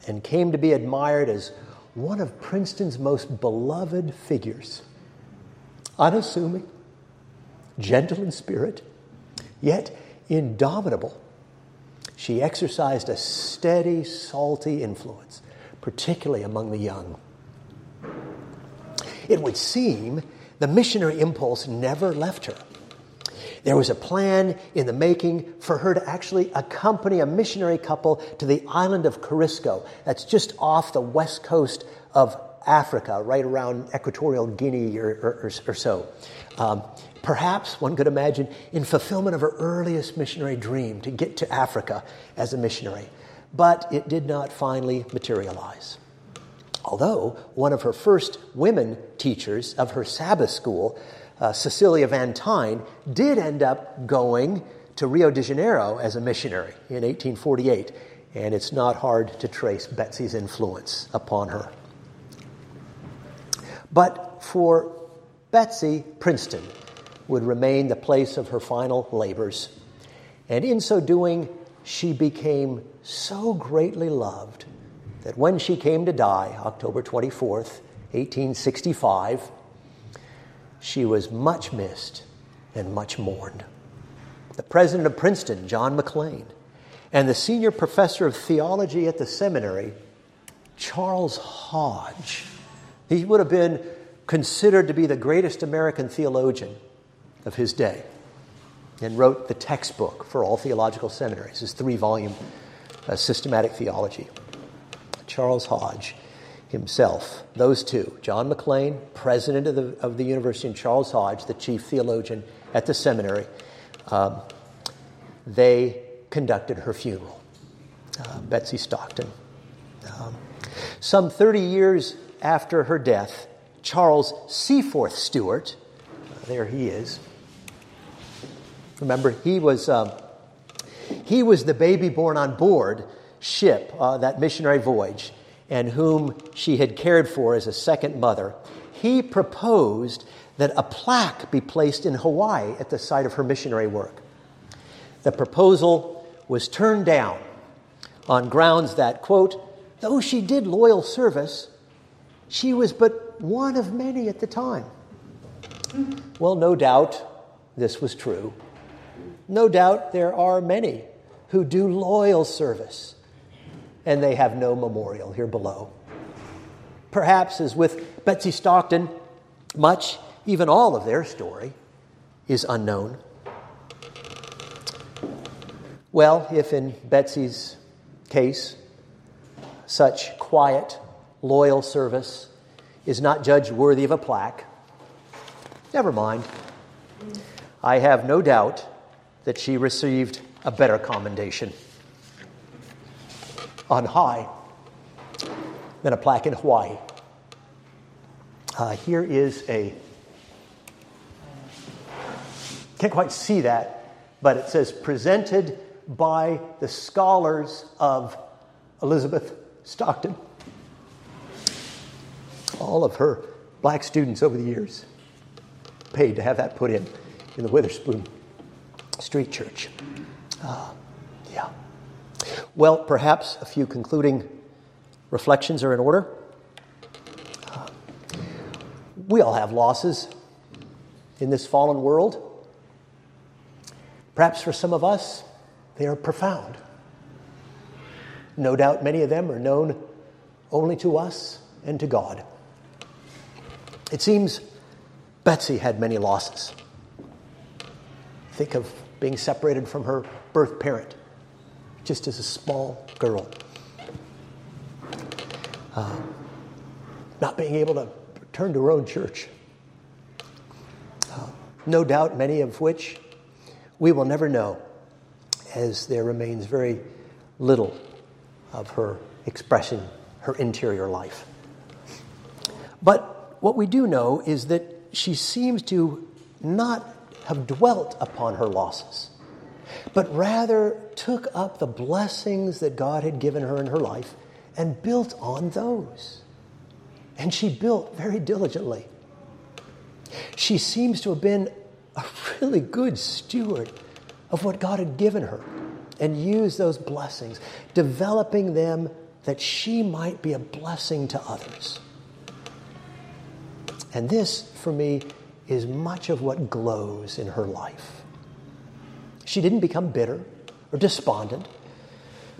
and came to be admired as one of Princeton's most beloved figures. Unassuming, gentle in spirit, yet indomitable. She exercised a steady, salty influence, particularly among the young. It would seem the missionary impulse never left her. There was a plan in the making for her to actually accompany a missionary couple to the island of Corisco. That's just off the west coast of Africa, right around Equatorial Guinea or, or, or so. Um, perhaps one could imagine in fulfillment of her earliest missionary dream to get to Africa as a missionary. But it did not finally materialize. Although one of her first women teachers of her Sabbath school, uh, Cecilia Van Tyne, did end up going to Rio de Janeiro as a missionary in 1848, and it's not hard to trace Betsy's influence upon her. But for Betsy, Princeton would remain the place of her final labors, and in so doing, she became so greatly loved that when she came to die, October 24th, 1865, she was much missed and much mourned. The president of Princeton, John Maclean, and the senior professor of theology at the seminary, Charles Hodge, he would have been considered to be the greatest American theologian of his day and wrote the textbook for all theological seminaries, his three volume uh, systematic theology. Charles Hodge himself, those two, John Maclean, president of the, of the university, and Charles Hodge, the chief theologian at the seminary, um, they conducted her funeral. Uh, Betsy Stockton. Um, some 30 years after her death, Charles Seaforth Stewart, uh, there he is. Remember, he was, um, he was the baby born on board ship, uh, that missionary voyage, and whom she had cared for as a second mother. He proposed that a plaque be placed in Hawaii at the site of her missionary work. The proposal was turned down on grounds that, quote, though she did loyal service, she was but one of many at the time. Well, no doubt this was true. No doubt there are many who do loyal service and they have no memorial here below. Perhaps, as with Betsy Stockton, much, even all of their story, is unknown. Well, if in Betsy's case, such quiet, loyal service is not judged worthy of a plaque, never mind. I have no doubt that she received a better commendation on high than a plaque in Hawaii. Uh, here is a, can't quite see that, but it says presented by the scholars of Elizabeth Stockton. All of her black students over the years paid to have that put in in the Witherspoon Street Church. Uh, yeah. Well, perhaps a few concluding reflections are in order. Uh, we all have losses in this fallen world. Perhaps for some of us, they are profound. No doubt many of them are known only to us and to God. It seems Betsy had many losses. Think of being separated from her birth parent just as a small girl. Uh, not being able to return to her own church. Uh, no doubt, many of which we will never know, as there remains very little of her expressing her interior life. But what we do know is that she seems to not have dwelt upon her losses, but rather took up the blessings that God had given her in her life and built on those. And she built very diligently. She seems to have been a really good steward of what God had given her and used those blessings, developing them that she might be a blessing to others. And this, for me, is much of what glows in her life. She didn't become bitter or despondent,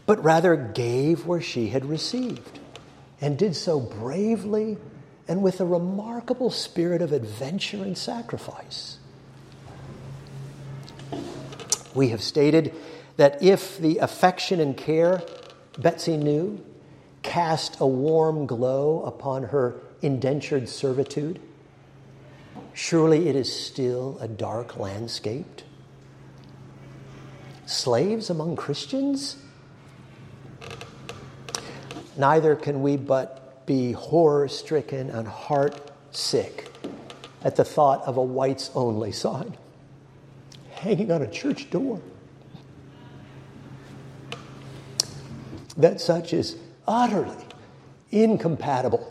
but rather gave where she had received, and did so bravely and with a remarkable spirit of adventure and sacrifice. We have stated that if the affection and care Betsy knew cast a warm glow upon her indentured servitude, surely it is still a dark landscape. Slaves among Christians? Neither can we but be horror stricken and heart sick at the thought of a whites only sign hanging on a church door. That such is utterly incompatible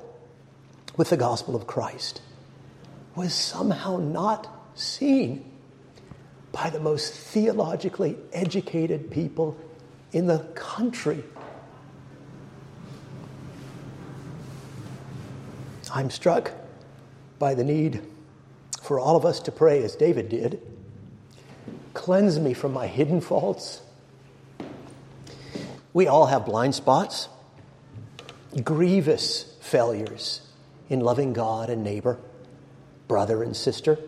with the gospel of Christ was somehow not seen by the most theologically educated people in the country. I'm struck by the need for all of us to pray as David did cleanse me from my hidden faults. We all have blind spots, grievous failures in loving God and neighbor, brother and sister.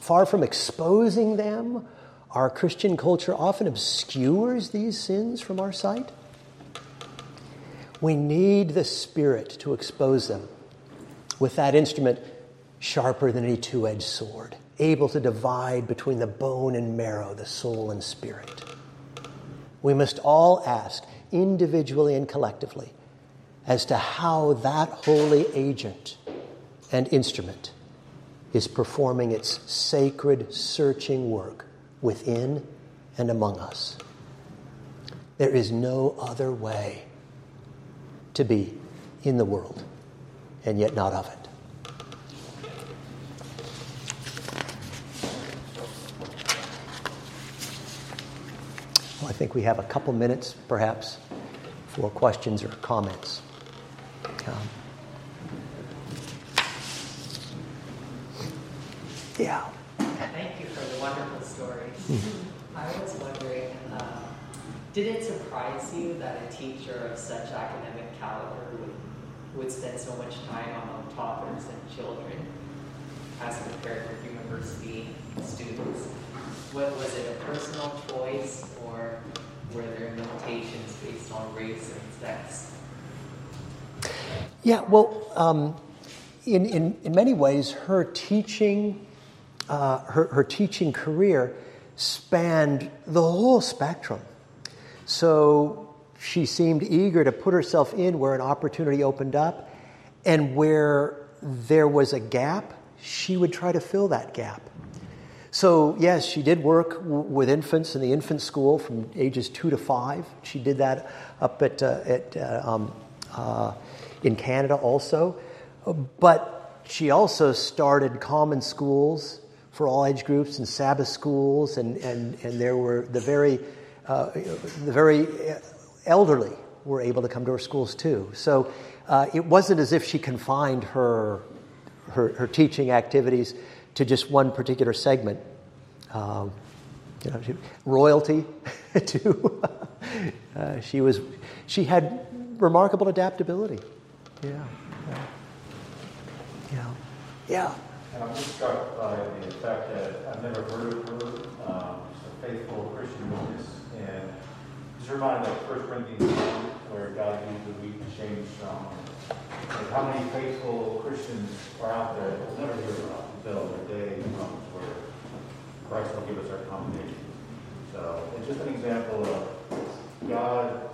Far from exposing them, our Christian culture often obscures these sins from our sight. We need the Spirit to expose them with that instrument sharper than any two edged sword, able to divide between the bone and marrow, the soul and spirit. We must all ask, individually and collectively, as to how that holy agent and instrument is performing its sacred searching work within and among us. There is no other way to be in the world and yet not of it. Well, I think we have a couple minutes, perhaps, for questions or comments. Um, yeah. Thank you for the wonderful stories. Mm-hmm. I was wondering, uh, did it surprise you that a teacher of such academic caliber would, would spend so much time among toddlers and children as compared with university students? What, was it a personal choice or were there limitations based on race and sex? Yeah, well, um, in, in, in many ways, her teaching, uh, her, her teaching career spanned the whole spectrum. So she seemed eager to put herself in where an opportunity opened up, and where there was a gap, she would try to fill that gap. So, yes, she did work w- with infants in the infant school from ages two to five. She did that up at, uh, at uh, um, uh, in Canada also. But she also started common schools for all age groups and Sabbath schools, and, and, and there were the very, uh, the very elderly were able to come to her schools too. So uh, it wasn't as if she confined her, her, her teaching activities to just one particular segment. Um, you know, she, royalty, too. uh, she was, she had remarkable adaptability. Yeah, yeah, yeah, yeah. And I'm just struck by the fact that I've never heard of her, um, a faithful Christian witness, and just reminded of First Corinthians 1, where God used the weak to the strong. Like how many faithful Christians are out there that we'll never hear about until the day comes where Christ will give us our commendation. So it's just an example of God,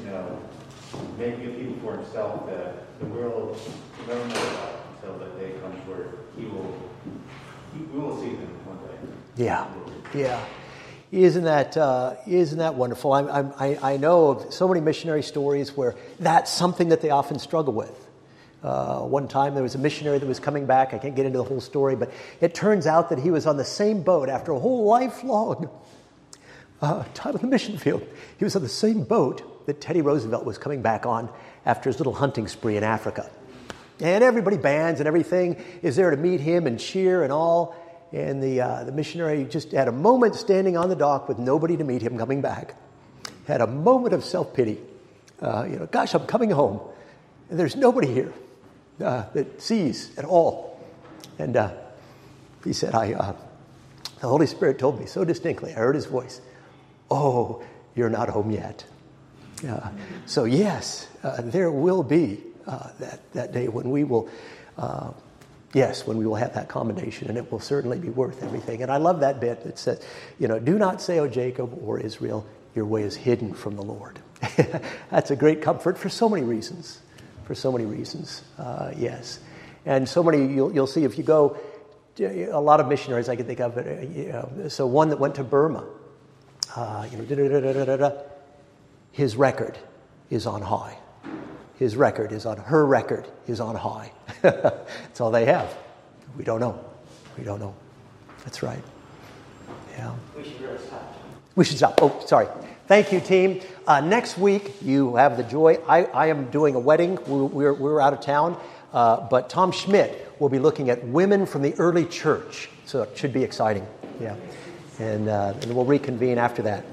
you know, making a people for himself that the world will never know about until the day comes where he will, he, we will see them one day. Yeah, yeah. Isn't that, uh, isn't that wonderful? I, I, I know of so many missionary stories where that's something that they often struggle with. Uh, one time there was a missionary that was coming back. I can't get into the whole story, but it turns out that he was on the same boat after a whole lifelong uh, time on the mission field. He was on the same boat that Teddy Roosevelt was coming back on after his little hunting spree in Africa. And everybody, bands and everything, is there to meet him and cheer and all. And the, uh, the missionary just had a moment standing on the dock with nobody to meet him coming back. Had a moment of self pity. Uh, you know, gosh, I'm coming home. And there's nobody here uh, that sees at all. And uh, he said, I, uh, the Holy Spirit told me so distinctly, I heard his voice, Oh, you're not home yet. Uh, so, yes, there will be uh, that, that day when we will, uh, yes, when we will have that commendation, and it will certainly be worth everything. And I love that bit that says, you know, do not say, O Jacob or Israel, your way is hidden from the Lord. That's a great comfort for so many reasons. For so many reasons, uh, yes. And so many, you'll, you'll see if you go, a lot of missionaries I can think of. Uh, you know, so one that went to Burma, uh, you know, his record is on high. His record is on, her record is on high. That's all they have. We don't know. We don't know. That's right. Yeah. We should really stop. We should stop. Oh, sorry. Thank you, team. Uh, next week, you have the joy. I, I am doing a wedding. We're, we're, we're out of town. Uh, but Tom Schmidt will be looking at women from the early church. So it should be exciting. Yeah. And, uh, and we'll reconvene after that.